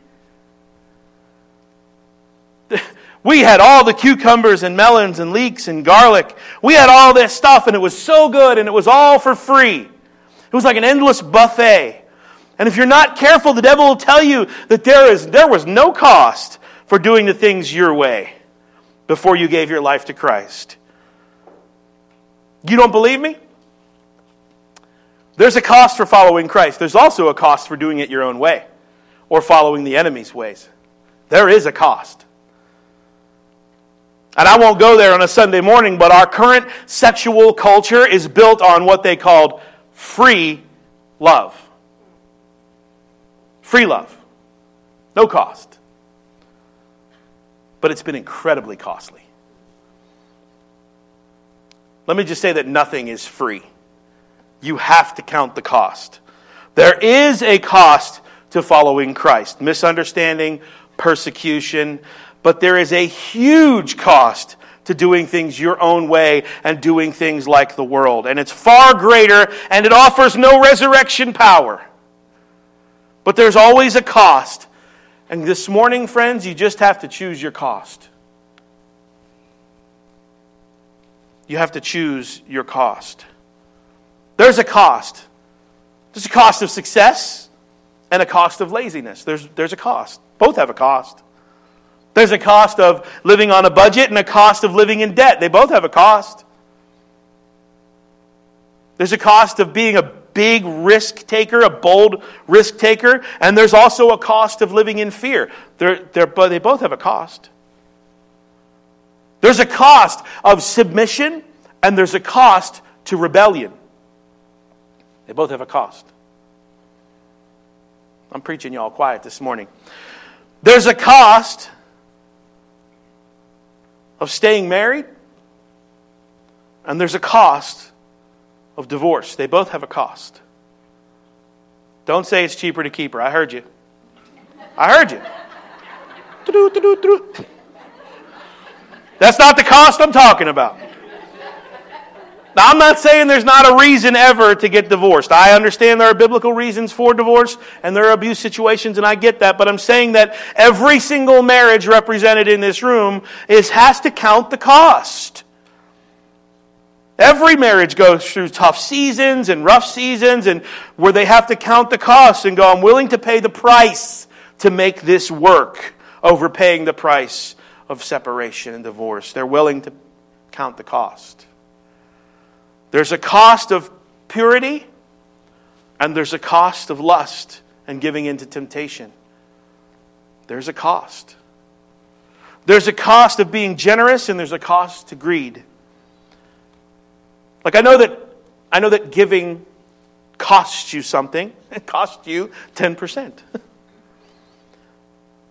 We had all the cucumbers and melons and leeks and garlic. We had all this stuff and it was so good and it was all for free. It was like an endless buffet. And if you're not careful, the devil will tell you that there, is, there was no cost for doing the things your way before you gave your life to Christ. You don't believe me? There's a cost for following Christ. There's also a cost for doing it your own way or following the enemy's ways. There is a cost. And I won't go there on a Sunday morning, but our current sexual culture is built on what they called free love. Free love. No cost but it's been incredibly costly. Let me just say that nothing is free. You have to count the cost. There is a cost to following Christ misunderstanding, persecution, but there is a huge cost to doing things your own way and doing things like the world. And it's far greater and it offers no resurrection power. But there's always a cost and this morning, friends, you just have to choose your cost. You have to choose your cost. There's a cost. There's a cost of success and a cost of laziness. There's, there's a cost. Both have a cost. There's a cost of living on a budget and a cost of living in debt. They both have a cost. There's a cost of being a big risk taker, a bold risk taker, and there's also a cost of living in fear. They're, they're, they both have a cost. There's a cost of submission, and there's a cost to rebellion. They both have a cost. I'm preaching y'all quiet this morning. There's a cost of staying married, and there's a cost of divorce. They both have a cost. Don't say it's cheaper to keep her. I heard you. I heard you. That's not the cost I'm talking about. Now, I'm not saying there's not a reason ever to get divorced. I understand there are biblical reasons for divorce and there are abuse situations, and I get that. But I'm saying that every single marriage represented in this room is, has to count the cost. Every marriage goes through tough seasons and rough seasons, and where they have to count the cost and go, I'm willing to pay the price to make this work over paying the price of separation and divorce. They're willing to count the cost. There's a cost of purity, and there's a cost of lust and giving into temptation. There's a cost. There's a cost of being generous, and there's a cost to greed. Like I know that I know that giving costs you something. It costs you 10%.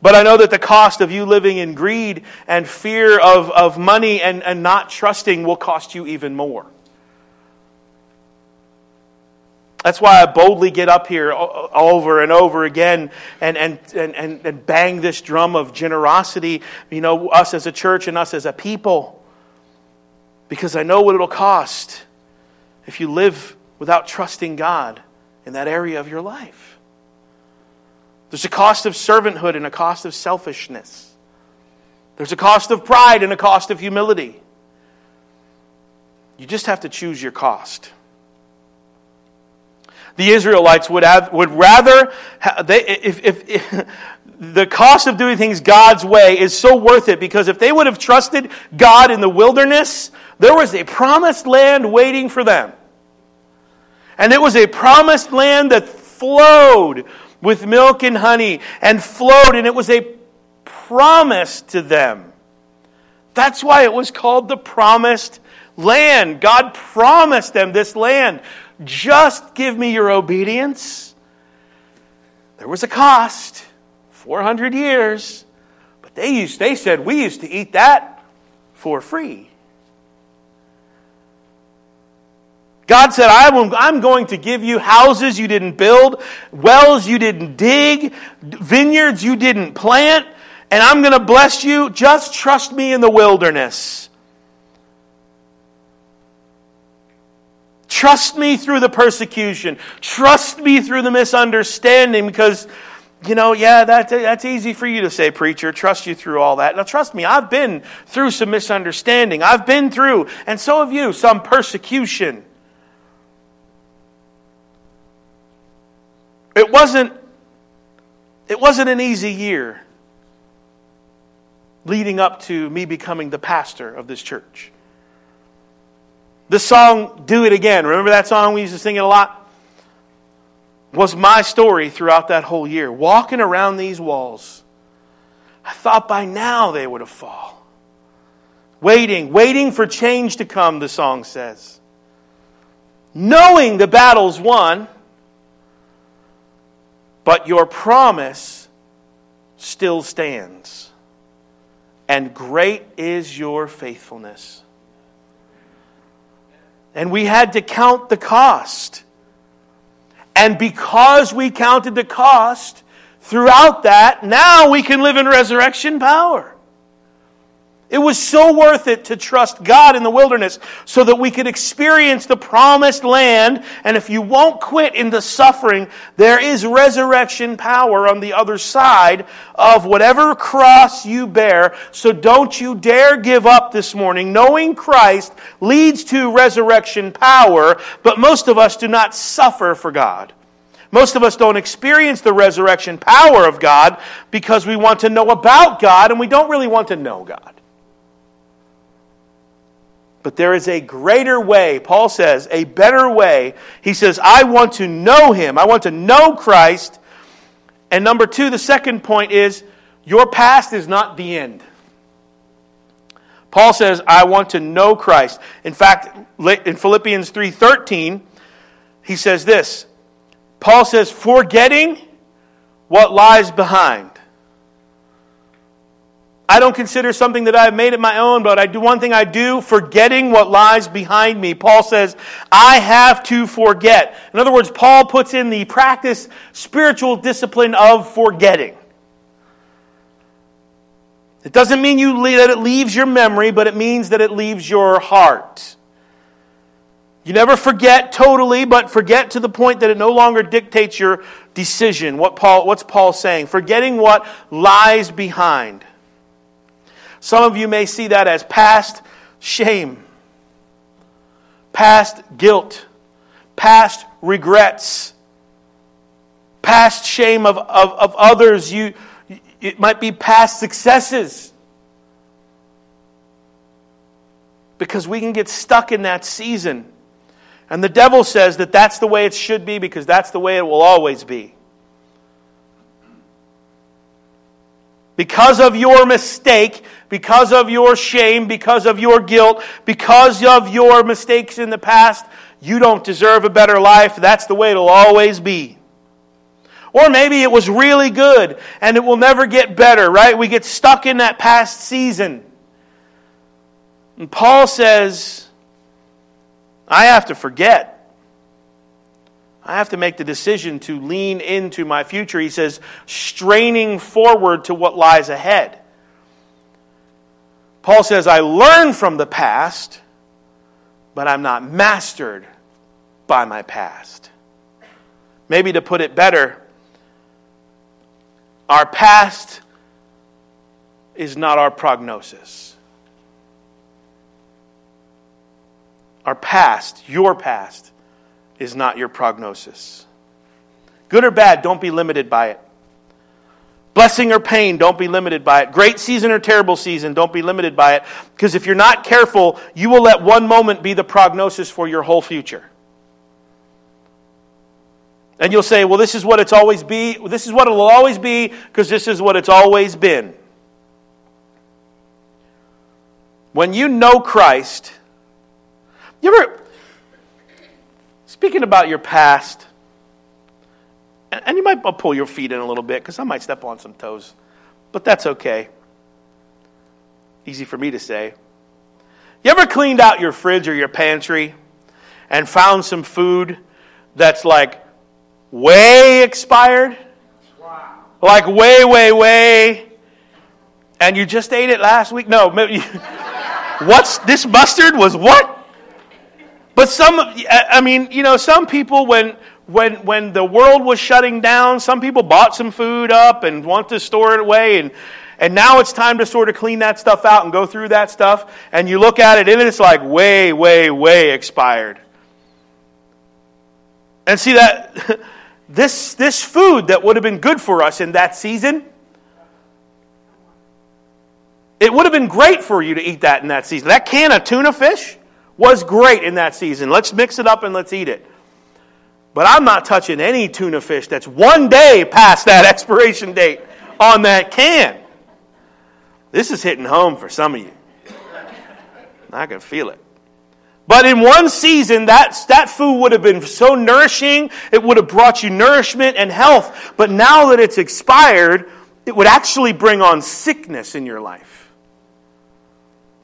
But I know that the cost of you living in greed and fear of, of money and, and not trusting will cost you even more. That's why I boldly get up here over and over again and, and, and, and, bang this drum of generosity, you know, us as a church and us as a people. Because I know what it'll cost if you live without trusting God in that area of your life. There's a cost of servanthood and a cost of selfishness. There's a cost of pride and a cost of humility. You just have to choose your cost the Israelites would have would rather they, if, if, if the cost of doing things God's way is so worth it because if they would have trusted God in the wilderness, there was a promised land waiting for them. And it was a promised land that flowed with milk and honey and flowed, and it was a promise to them. That's why it was called the promised land. God promised them this land. Just give me your obedience. There was a cost 400 years. But they, used, they said, we used to eat that for free. God said, I'm going to give you houses you didn't build, wells you didn't dig, vineyards you didn't plant, and I'm going to bless you. Just trust me in the wilderness. Trust me through the persecution. Trust me through the misunderstanding because, you know, yeah, that, that's easy for you to say, preacher. Trust you through all that. Now, trust me, I've been through some misunderstanding. I've been through, and so have you, some persecution. It wasn't, it wasn't an easy year leading up to me becoming the pastor of this church. The song, Do It Again, remember that song? We used to sing it a lot. Was my story throughout that whole year. Walking around these walls. I thought by now they would have fallen. Waiting, waiting for change to come, the song says. Knowing the battle's won, but your promise still stands. And great is your faithfulness and we had to count the cost. And because we counted the cost throughout that, now we can live in resurrection power. It was so worth it to trust God in the wilderness so that we could experience the promised land. And if you won't quit in the suffering, there is resurrection power on the other side of whatever cross you bear. So don't you dare give up this morning. Knowing Christ leads to resurrection power, but most of us do not suffer for God. Most of us don't experience the resurrection power of God because we want to know about God and we don't really want to know God. But there is a greater way. Paul says, a better way. He says, I want to know him. I want to know Christ. And number two, the second point is, your past is not the end. Paul says, I want to know Christ. In fact, in Philippians 3:13, he says this. Paul says, forgetting what lies behind. I don't consider something that I've made it my own, but I do one thing I do, forgetting what lies behind me. Paul says, I have to forget. In other words, Paul puts in the practice, spiritual discipline of forgetting. It doesn't mean you that it leaves your memory, but it means that it leaves your heart. You never forget totally, but forget to the point that it no longer dictates your decision. What Paul, what's Paul saying? Forgetting what lies behind. Some of you may see that as past shame, past guilt, past regrets, past shame of, of, of others. You, it might be past successes. Because we can get stuck in that season. And the devil says that that's the way it should be because that's the way it will always be. Because of your mistake, because of your shame, because of your guilt, because of your mistakes in the past, you don't deserve a better life. That's the way it'll always be. Or maybe it was really good and it will never get better, right? We get stuck in that past season. And Paul says, I have to forget. I have to make the decision to lean into my future. He says, straining forward to what lies ahead. Paul says, I learn from the past, but I'm not mastered by my past. Maybe to put it better, our past is not our prognosis. Our past, your past, is not your prognosis. Good or bad, don't be limited by it. Blessing or pain, don't be limited by it. Great season or terrible season, don't be limited by it. Because if you're not careful, you will let one moment be the prognosis for your whole future. And you'll say, well, this is what it's always be. This is what it'll always be because this is what it's always been. When you know Christ, you ever, Speaking about your past, and you might pull your feet in a little bit because I might step on some toes, but that's okay. Easy for me to say. You ever cleaned out your fridge or your pantry and found some food that's like way expired? Wow. Like way, way, way. And you just ate it last week? No. What's this mustard was what? But some, I mean, you know, some people, when, when, when the world was shutting down, some people bought some food up and want to store it away. And, and now it's time to sort of clean that stuff out and go through that stuff. And you look at it and it's like way, way, way expired. And see that this, this food that would have been good for us in that season, it would have been great for you to eat that in that season. That can of tuna fish, was great in that season. Let's mix it up and let's eat it. But I'm not touching any tuna fish that's one day past that expiration date on that can. This is hitting home for some of you. I can feel it. But in one season, that, that food would have been so nourishing, it would have brought you nourishment and health. But now that it's expired, it would actually bring on sickness in your life.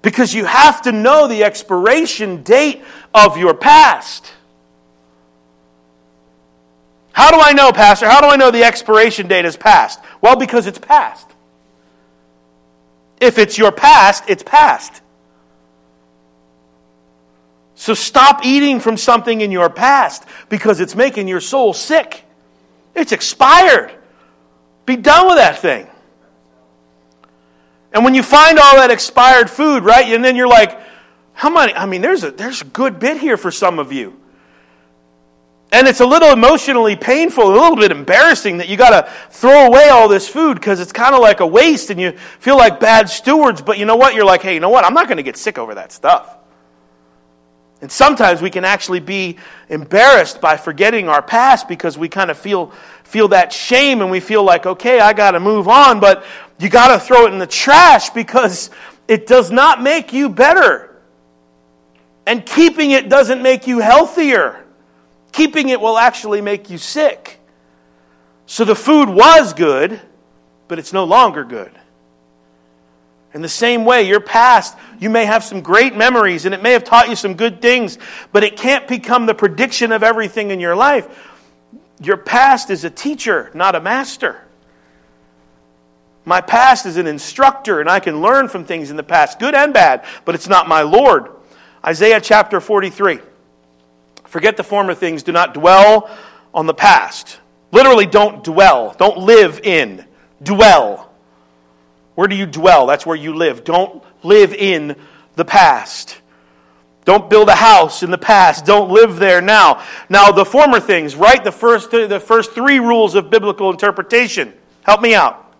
Because you have to know the expiration date of your past. How do I know, Pastor? How do I know the expiration date is past? Well, because it's past. If it's your past, it's past. So stop eating from something in your past because it's making your soul sick. It's expired. Be done with that thing. And when you find all that expired food, right, and then you're like, how many? I mean, there's a, there's a good bit here for some of you. And it's a little emotionally painful, a little bit embarrassing that you got to throw away all this food because it's kind of like a waste and you feel like bad stewards. But you know what? You're like, hey, you know what? I'm not going to get sick over that stuff. And sometimes we can actually be embarrassed by forgetting our past because we kind of feel, feel that shame and we feel like, okay, I got to move on, but you got to throw it in the trash because it does not make you better. And keeping it doesn't make you healthier. Keeping it will actually make you sick. So the food was good, but it's no longer good. In the same way, your past, you may have some great memories and it may have taught you some good things, but it can't become the prediction of everything in your life. Your past is a teacher, not a master. My past is an instructor, and I can learn from things in the past, good and bad, but it's not my Lord. Isaiah chapter 43. Forget the former things, do not dwell on the past. Literally, don't dwell, don't live in, dwell. Where do you dwell? That's where you live. Don't live in the past. Don't build a house in the past. Don't live there now. Now, the former things, write the first, the first three rules of biblical interpretation. Help me out.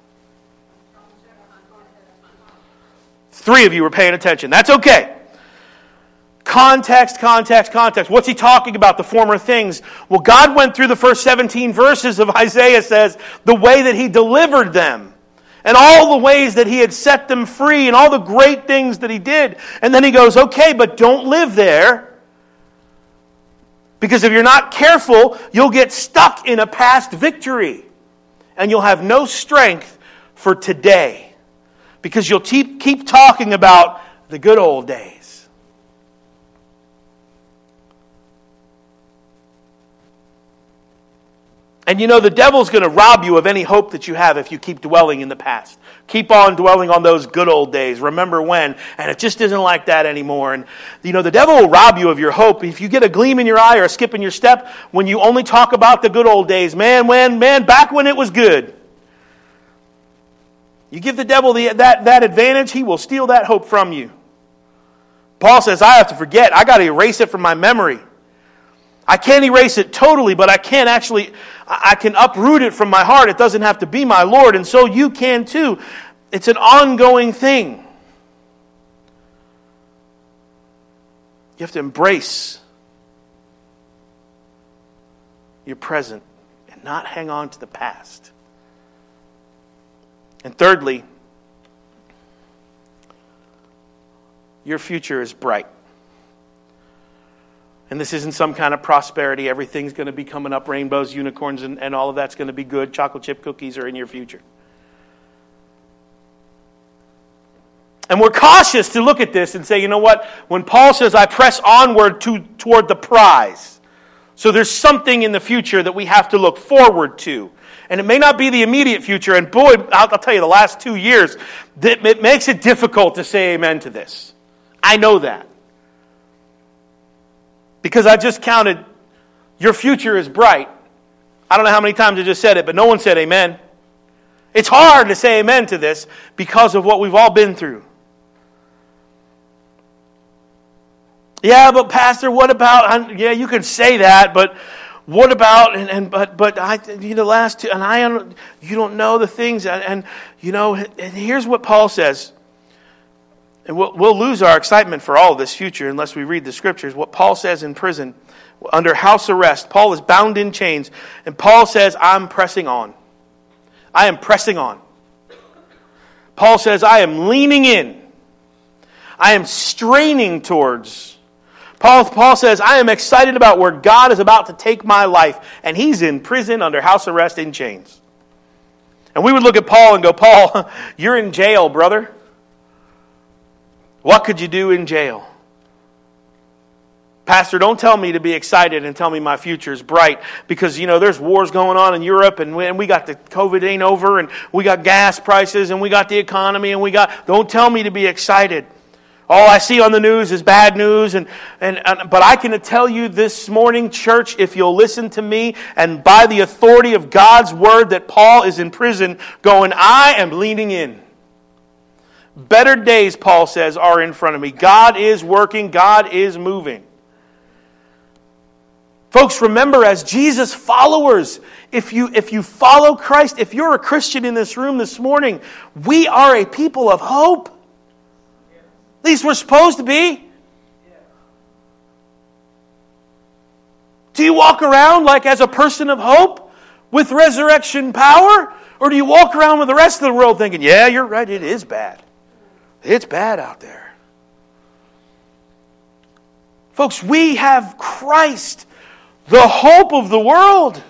Three of you were paying attention. That's okay. Context, context, context. What's he talking about? The former things. Well, God went through the first 17 verses of Isaiah, says, the way that he delivered them and all the ways that he had set them free and all the great things that he did. And then he goes, okay, but don't live there. Because if you're not careful, you'll get stuck in a past victory and you'll have no strength for today because you'll keep, keep talking about the good old days. And you know, the devil's going to rob you of any hope that you have if you keep dwelling in the past. Keep on dwelling on those good old days. Remember when? And it just isn't like that anymore. And, you know, the devil will rob you of your hope. If you get a gleam in your eye or a skip in your step when you only talk about the good old days, man, when, man, back when it was good. You give the devil the, that, that advantage, he will steal that hope from you. Paul says, I have to forget. I got to erase it from my memory. I can't erase it totally, but I can actually, I can uproot it from my heart. It doesn't have to be my Lord, and so you can too. It's an ongoing thing. You have to embrace your present and not hang on to the past. And thirdly, your future is bright. And this isn't some kind of prosperity. Everything's going to be coming up rainbows, unicorns, and, and all of that's going to be good. Chocolate chip cookies are in your future. And we're cautious to look at this and say, you know what? When Paul says, I press onward to, toward the prize, so there's something in the future that we have to look forward to. And it may not be the immediate future. And boy, I'll, I'll tell you, the last two years, it makes it difficult to say amen to this. I know that. Because I just counted, your future is bright. I don't know how many times I just said it, but no one said amen. It's hard to say amen to this because of what we've all been through. Yeah, but Pastor, what about? Yeah, you can say that, but what about and, and but but I you know the last two and I you don't know the things and, and you know and here's what Paul says and we'll, we'll lose our excitement for all of this future unless we read the scriptures. What Paul says in prison under house arrest Paul is bound in chains and Paul says I'm pressing on. I am pressing on. Paul says I am leaning in. I am straining towards. Paul, Paul says, I am excited about where God is about to take my life, and he's in prison under house arrest in chains. And we would look at Paul and go, Paul, you're in jail, brother. What could you do in jail? Pastor, don't tell me to be excited and tell me my future is bright because, you know, there's wars going on in Europe and we, got the COVID ain't over and we got gas prices and we got the economy and we got, don't tell me to be excited. All I see on the news is bad news. And, and, and, but I can tell you this morning, church, if you'll listen to me and by the authority of God's word that Paul is in prison going, I am leaning in. Better days, Paul says, are in front of me. God is working. God is moving. Folks, remember, as Jesus followers, if you, if you follow Christ, if you're a Christian in this room this morning, we are a people of hope At least we're supposed to be. Do you walk around like as a person of hope with resurrection power? Or do you walk around with the rest of the world thinking, yeah, you're right, it is bad? It's bad out there. Folks, we have Christ, the hope of the world.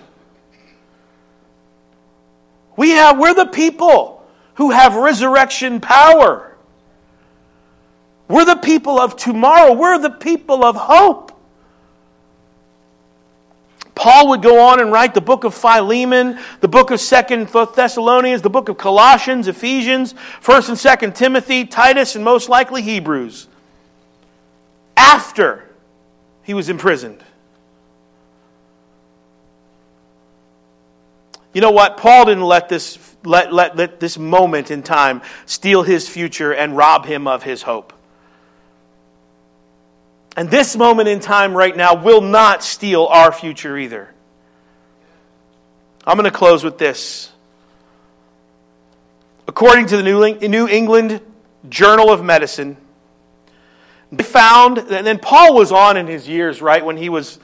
We have, we're the people who have resurrection power. We're the people of tomorrow. We're the people of hope. Paul would go on and write the book of Philemon, the book of Second Thessalonians, the book of Colossians, Ephesians, First and Second Timothy, Titus, and most likely Hebrews. After he was imprisoned. You know what? Paul didn't let this, let, let, let this moment in time steal his future and rob him of his hope. And this moment in time right now will not steal our future either. I'm going to close with this. According to the New England Journal of Medicine, they found, and then Paul was on in his years, right, when he was,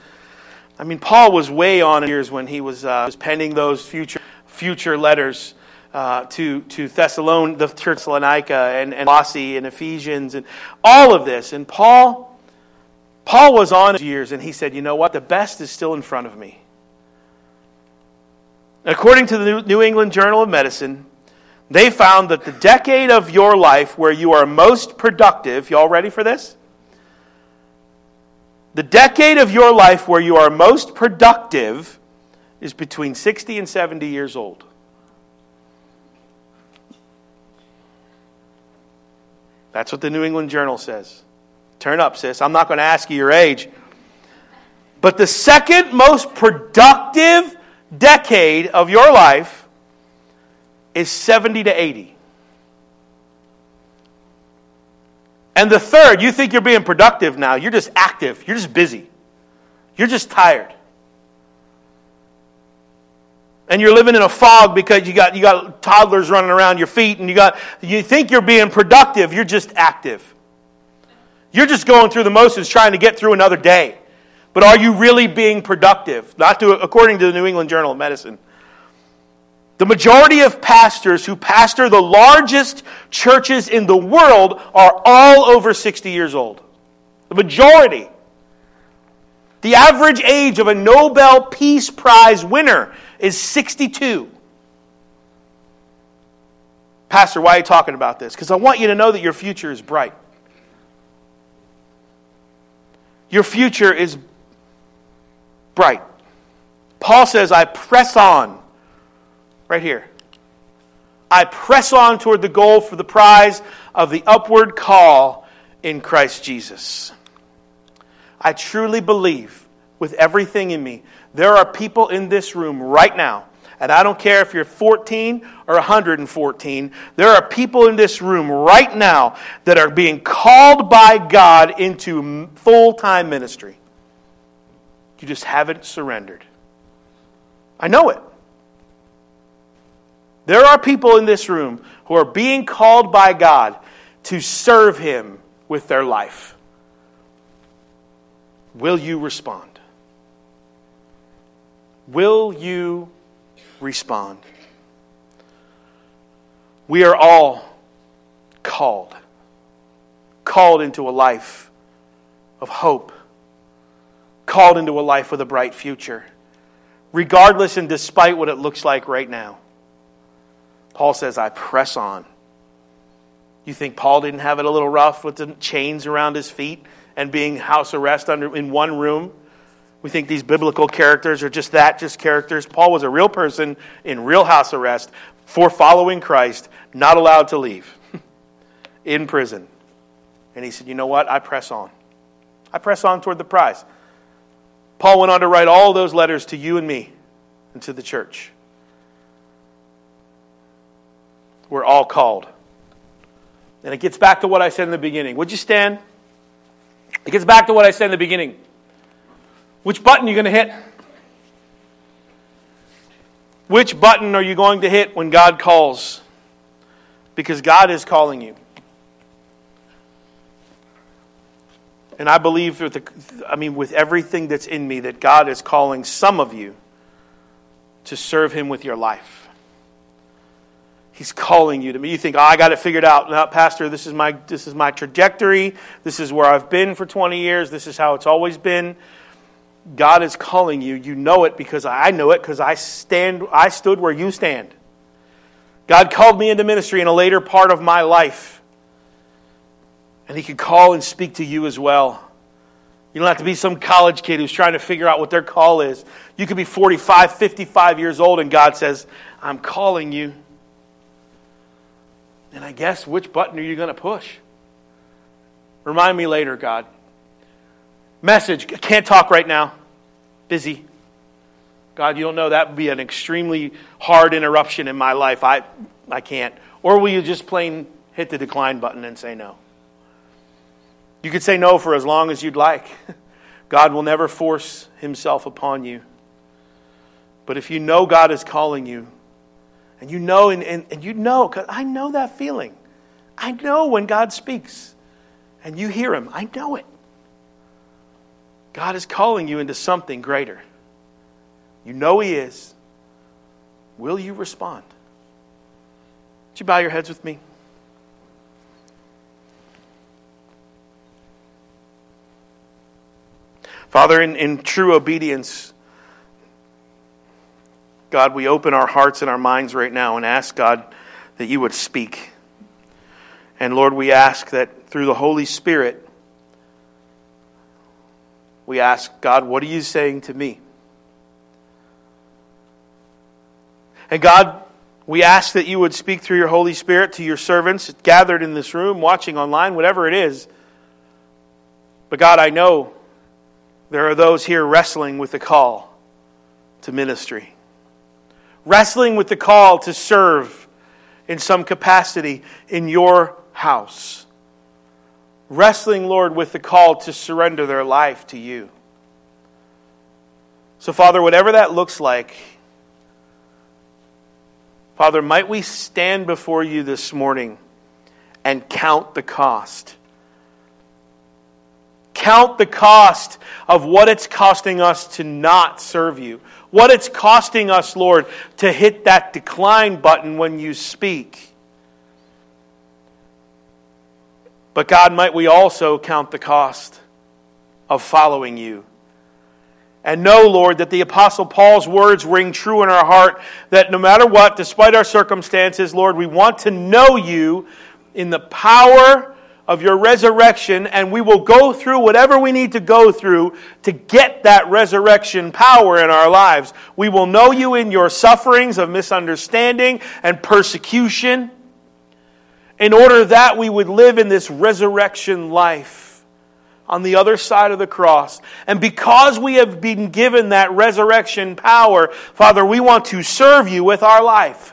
I mean, Paul was way on in years when he was, uh, was penning those future, future letters. Uh, to to the Thessalonica and, and Colossae and Ephesians and all of this. And Paul, Paul was on years and he said, you know what? The best is still in front of me. According to the New England Journal of Medicine, they found that the decade of your life where you are most productive, y'all ready for this? The decade of your life where you are most productive is between 60 and 70 years old. That's what the New England Journal says. Turn up, sis. I'm not going to ask you your age. But the second most productive decade of your life is 70 to 80. And the third, you think you're being productive now. You're just active. You're just busy. You're just tired. And you're living in a fog because you got, you got toddlers running around your feet and you, got, you think you're being productive. You're just active. You're just going through the motions trying to get through another day. But are you really being productive? Not to, according to the New England Journal of Medicine. The majority of pastors who pastor the largest churches in the world are all over 60 years old. The majority. The average age of a Nobel Peace Prize winner is 62. Pastor, why are you talking about this? Because I want you to know that your future is bright. Your future is bright. Paul says, I press on Right here. I press on toward the goal for the prize of the upward call in Christ Jesus. I truly believe with everything in me, there are people in this room right now, and I don't care if you're 14 or 114, there are people in this room right now that are being called by God into full time ministry. You just haven't surrendered. I know it. There are people in this room who are being called by God to serve Him with their life. Will you respond? Will you respond? We are all called, called into a life of hope, called into a life with a bright future, regardless and despite what it looks like right now. Paul says, I press on. You think Paul didn't have it a little rough with the chains around his feet and being house arrest under, in one room? We think these biblical characters are just that, just characters. Paul was a real person in real house arrest for following Christ, not allowed to leave, in prison. And he said, You know what? I press on. I press on toward the prize. Paul went on to write all those letters to you and me and to the church. We're all called. And it gets back to what I said in the beginning. Would you stand? It gets back to what I said in the beginning. Which button are you going to hit? Which button are you going to hit when God calls? Because God is calling you. And I believe with the, I mean with everything that's in me that God is calling some of you to serve him with your life. He's calling you to me. You think, oh, I got it figured out. No, Pastor, this is my this is my trajectory. This is where I've been for 20 years. This is how it's always been. God is calling you. You know it because I know it because I stand I stood where you stand. God called me into ministry in a later part of my life. And he can call and speak to you as well. You don't have to be some college kid who's trying to figure out what their call is. You could be 45, 55 years old, and God says, I'm calling you. And I guess which button are you going to push? Remind me later, God. Message, can't talk right now. Busy. God, you don't know that would be an extremely hard interruption in my life. I, I can't. Or will you just plain hit the decline button and say no? You could say no for as long as you'd like. God will never force himself upon you. But if you know God is calling you, and you know, and, and, and you know, because I know that feeling. I know when God speaks and you hear him. I know it. God is calling you into something greater. You know He is. Will you respond? Would you bow your heads with me? Father, in, in true obedience, God, we open our hearts and our minds right now and ask, God, that you would speak. And Lord, we ask that through the Holy Spirit, we ask, God, what are you saying to me? And God, we ask that you would speak through your Holy Spirit to your servants gathered in this room, watching online, whatever it is. But God, I know there are those here wrestling with the call to ministry, wrestling with the call to serve in some capacity in your house, wrestling, Lord, with the call to surrender their life to you. So, Father, whatever that looks like, Father, might we stand before you this morning and count the cost count the cost of what it's costing us to not serve you. What it's costing us, Lord, to hit that decline button when you speak. But God, might we also count the cost of following you. And know, Lord, that the Apostle Paul's words ring true in our heart that no matter what, despite our circumstances, Lord, we want to know you in the power of your resurrection, and we will go through whatever we need to go through to get that resurrection power in our lives. We will know you in your sufferings of misunderstanding and persecution, in order that we would live in this resurrection life on the other side of the cross. And because we have been given that resurrection power, Father, we want to serve you with our life.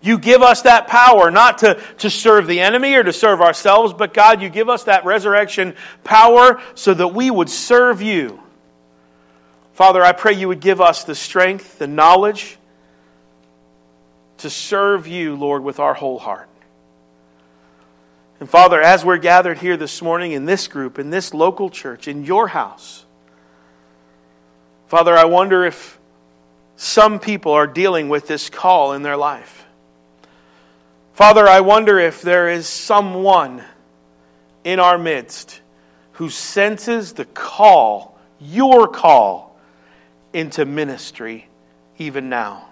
You give us that power, not to, to serve the enemy or to serve ourselves, but God, you give us that resurrection power so that we would serve you. Father, I pray you would give us the strength, the knowledge to serve you, Lord, with our whole heart. And Father, as we're gathered here this morning in this group, in this local church, in your house, Father, I wonder if some people are dealing with this call in their life. Father, I wonder if there is someone in our midst who senses the call, your call, into ministry even now.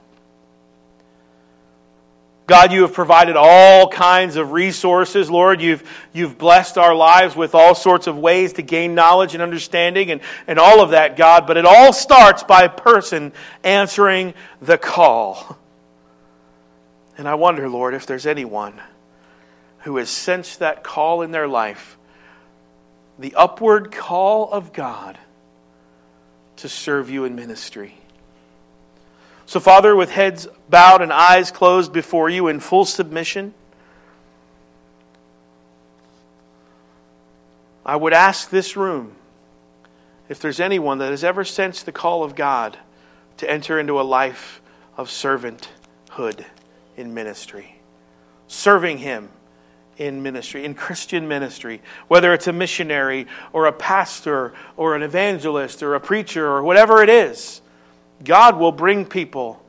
God, you have provided all kinds of resources, Lord. You've, you've blessed our lives with all sorts of ways to gain knowledge and understanding and, and all of that, God. But it all starts by a person answering the call. And I wonder, Lord, if there's anyone who has sensed that call in their life, the upward call of God to serve you in ministry. So, Father, with heads bowed and eyes closed before you in full submission, I would ask this room if there's anyone that has ever sensed the call of God to enter into a life of servanthood in ministry, serving Him in ministry, in Christian ministry, whether it's a missionary or a pastor or an evangelist or a preacher or whatever it is, God will bring people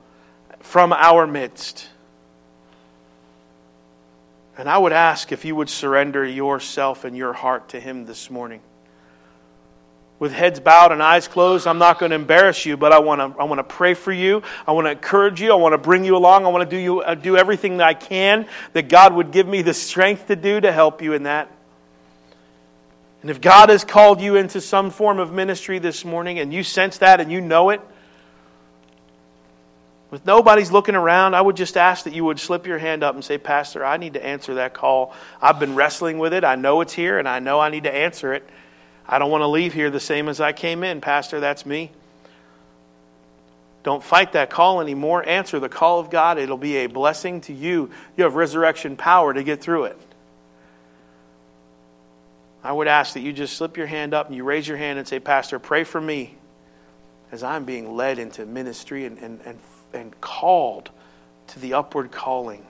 from our midst. And I would ask if you would surrender yourself and your heart to Him this morning with heads bowed and eyes closed. I'm not going to embarrass you, but I want to, I want to pray for you. I want to encourage you. I want to bring you along. I want to do, you, uh, do everything that I can that God would give me the strength to do to help you in that. And if God has called you into some form of ministry this morning and you sense that and you know it, with nobody's looking around, I would just ask that you would slip your hand up and say, Pastor, I need to answer that call. I've been wrestling with it. I know it's here, and I know I need to answer it. I don't want to leave here the same as I came in, Pastor. That's me. Don't fight that call anymore. Answer the call of God. It'll be a blessing to you. You have resurrection power to get through it. I would ask that you just slip your hand up and you raise your hand and say, Pastor, pray for me as I'm being led into ministry and, and, and, and called to the upward calling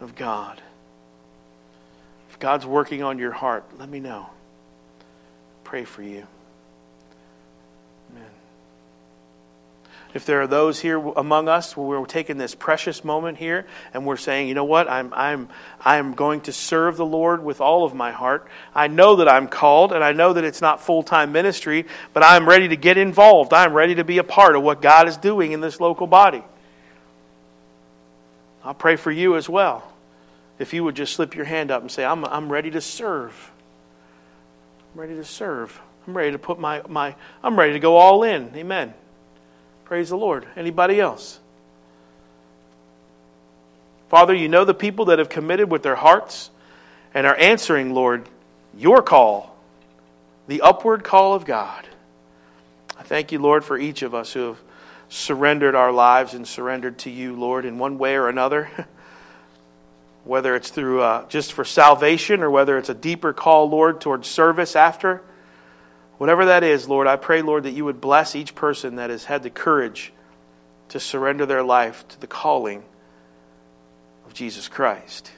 of God. If God's working on your heart, let me know pray for you. Amen. If there are those here among us where we're taking this precious moment here and we're saying, you know what, I'm, I'm, I'm going to serve the Lord with all of my heart. I know that I'm called and I know that it's not full time ministry, but I'm ready to get involved. I'm ready to be a part of what God is doing in this local body. I'll pray for you as well. If you would just slip your hand up and say, I'm, I'm ready to serve. I'm ready to serve. I'm ready to put my, my I'm ready to go all in. Amen. Praise the Lord. Anybody else? Father, you know the people that have committed with their hearts and are answering, Lord, your call, the upward call of God. I thank you, Lord, for each of us who have surrendered our lives and surrendered to you, Lord, in one way or another. whether it's through uh, just for salvation or whether it's a deeper call, Lord, towards service after. Whatever that is, Lord, I pray, Lord, that you would bless each person that has had the courage to surrender their life to the calling of Jesus Christ.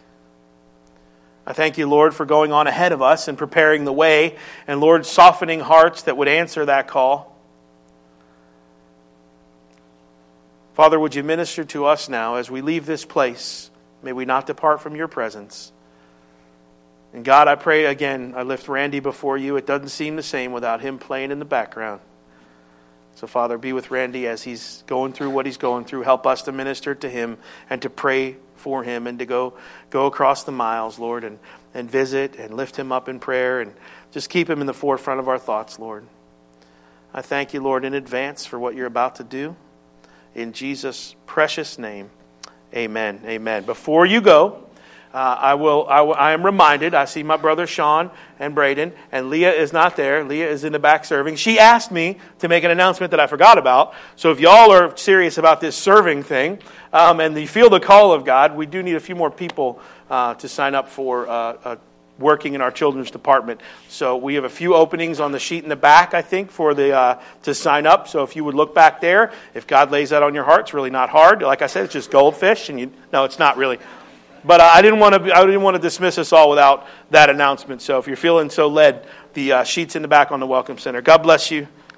I thank you, Lord, for going on ahead of us and preparing the way, and Lord, softening hearts that would answer that call. Father, would you minister to us now as we leave this place? May we not depart from your presence. And God, I pray again, I lift Randy before you. It doesn't seem the same without him playing in the background. So, Father, be with Randy as he's going through what he's going through. Help us to minister to him and to pray for him and to go, go across the miles, Lord, and, and visit and lift him up in prayer and just keep him in the forefront of our thoughts, Lord. I thank you, Lord, in advance for what you're about to do. In Jesus' precious name. Amen. Amen. Before you go, uh, I will. I, will, I am reminded. I see my brother Sean and Braden, and Leah is not there. Leah is in the back serving. She asked me to make an announcement that I forgot about. So if y'all are serious about this serving thing, um, and you feel the call of God, we do need a few more people uh, to sign up for uh, a working in our children's department. So we have a few openings on the sheet in the back, I think, for the uh, to sign up. So if you would look back there, if God lays that on your heart, it's really not hard. Like I said, it's just goldfish, and you no, it's not really. But uh, I didn't want to. I didn't want to dismiss us all without that announcement. So if you're feeling so led, the uh, sheets in the back on the welcome center. God bless you.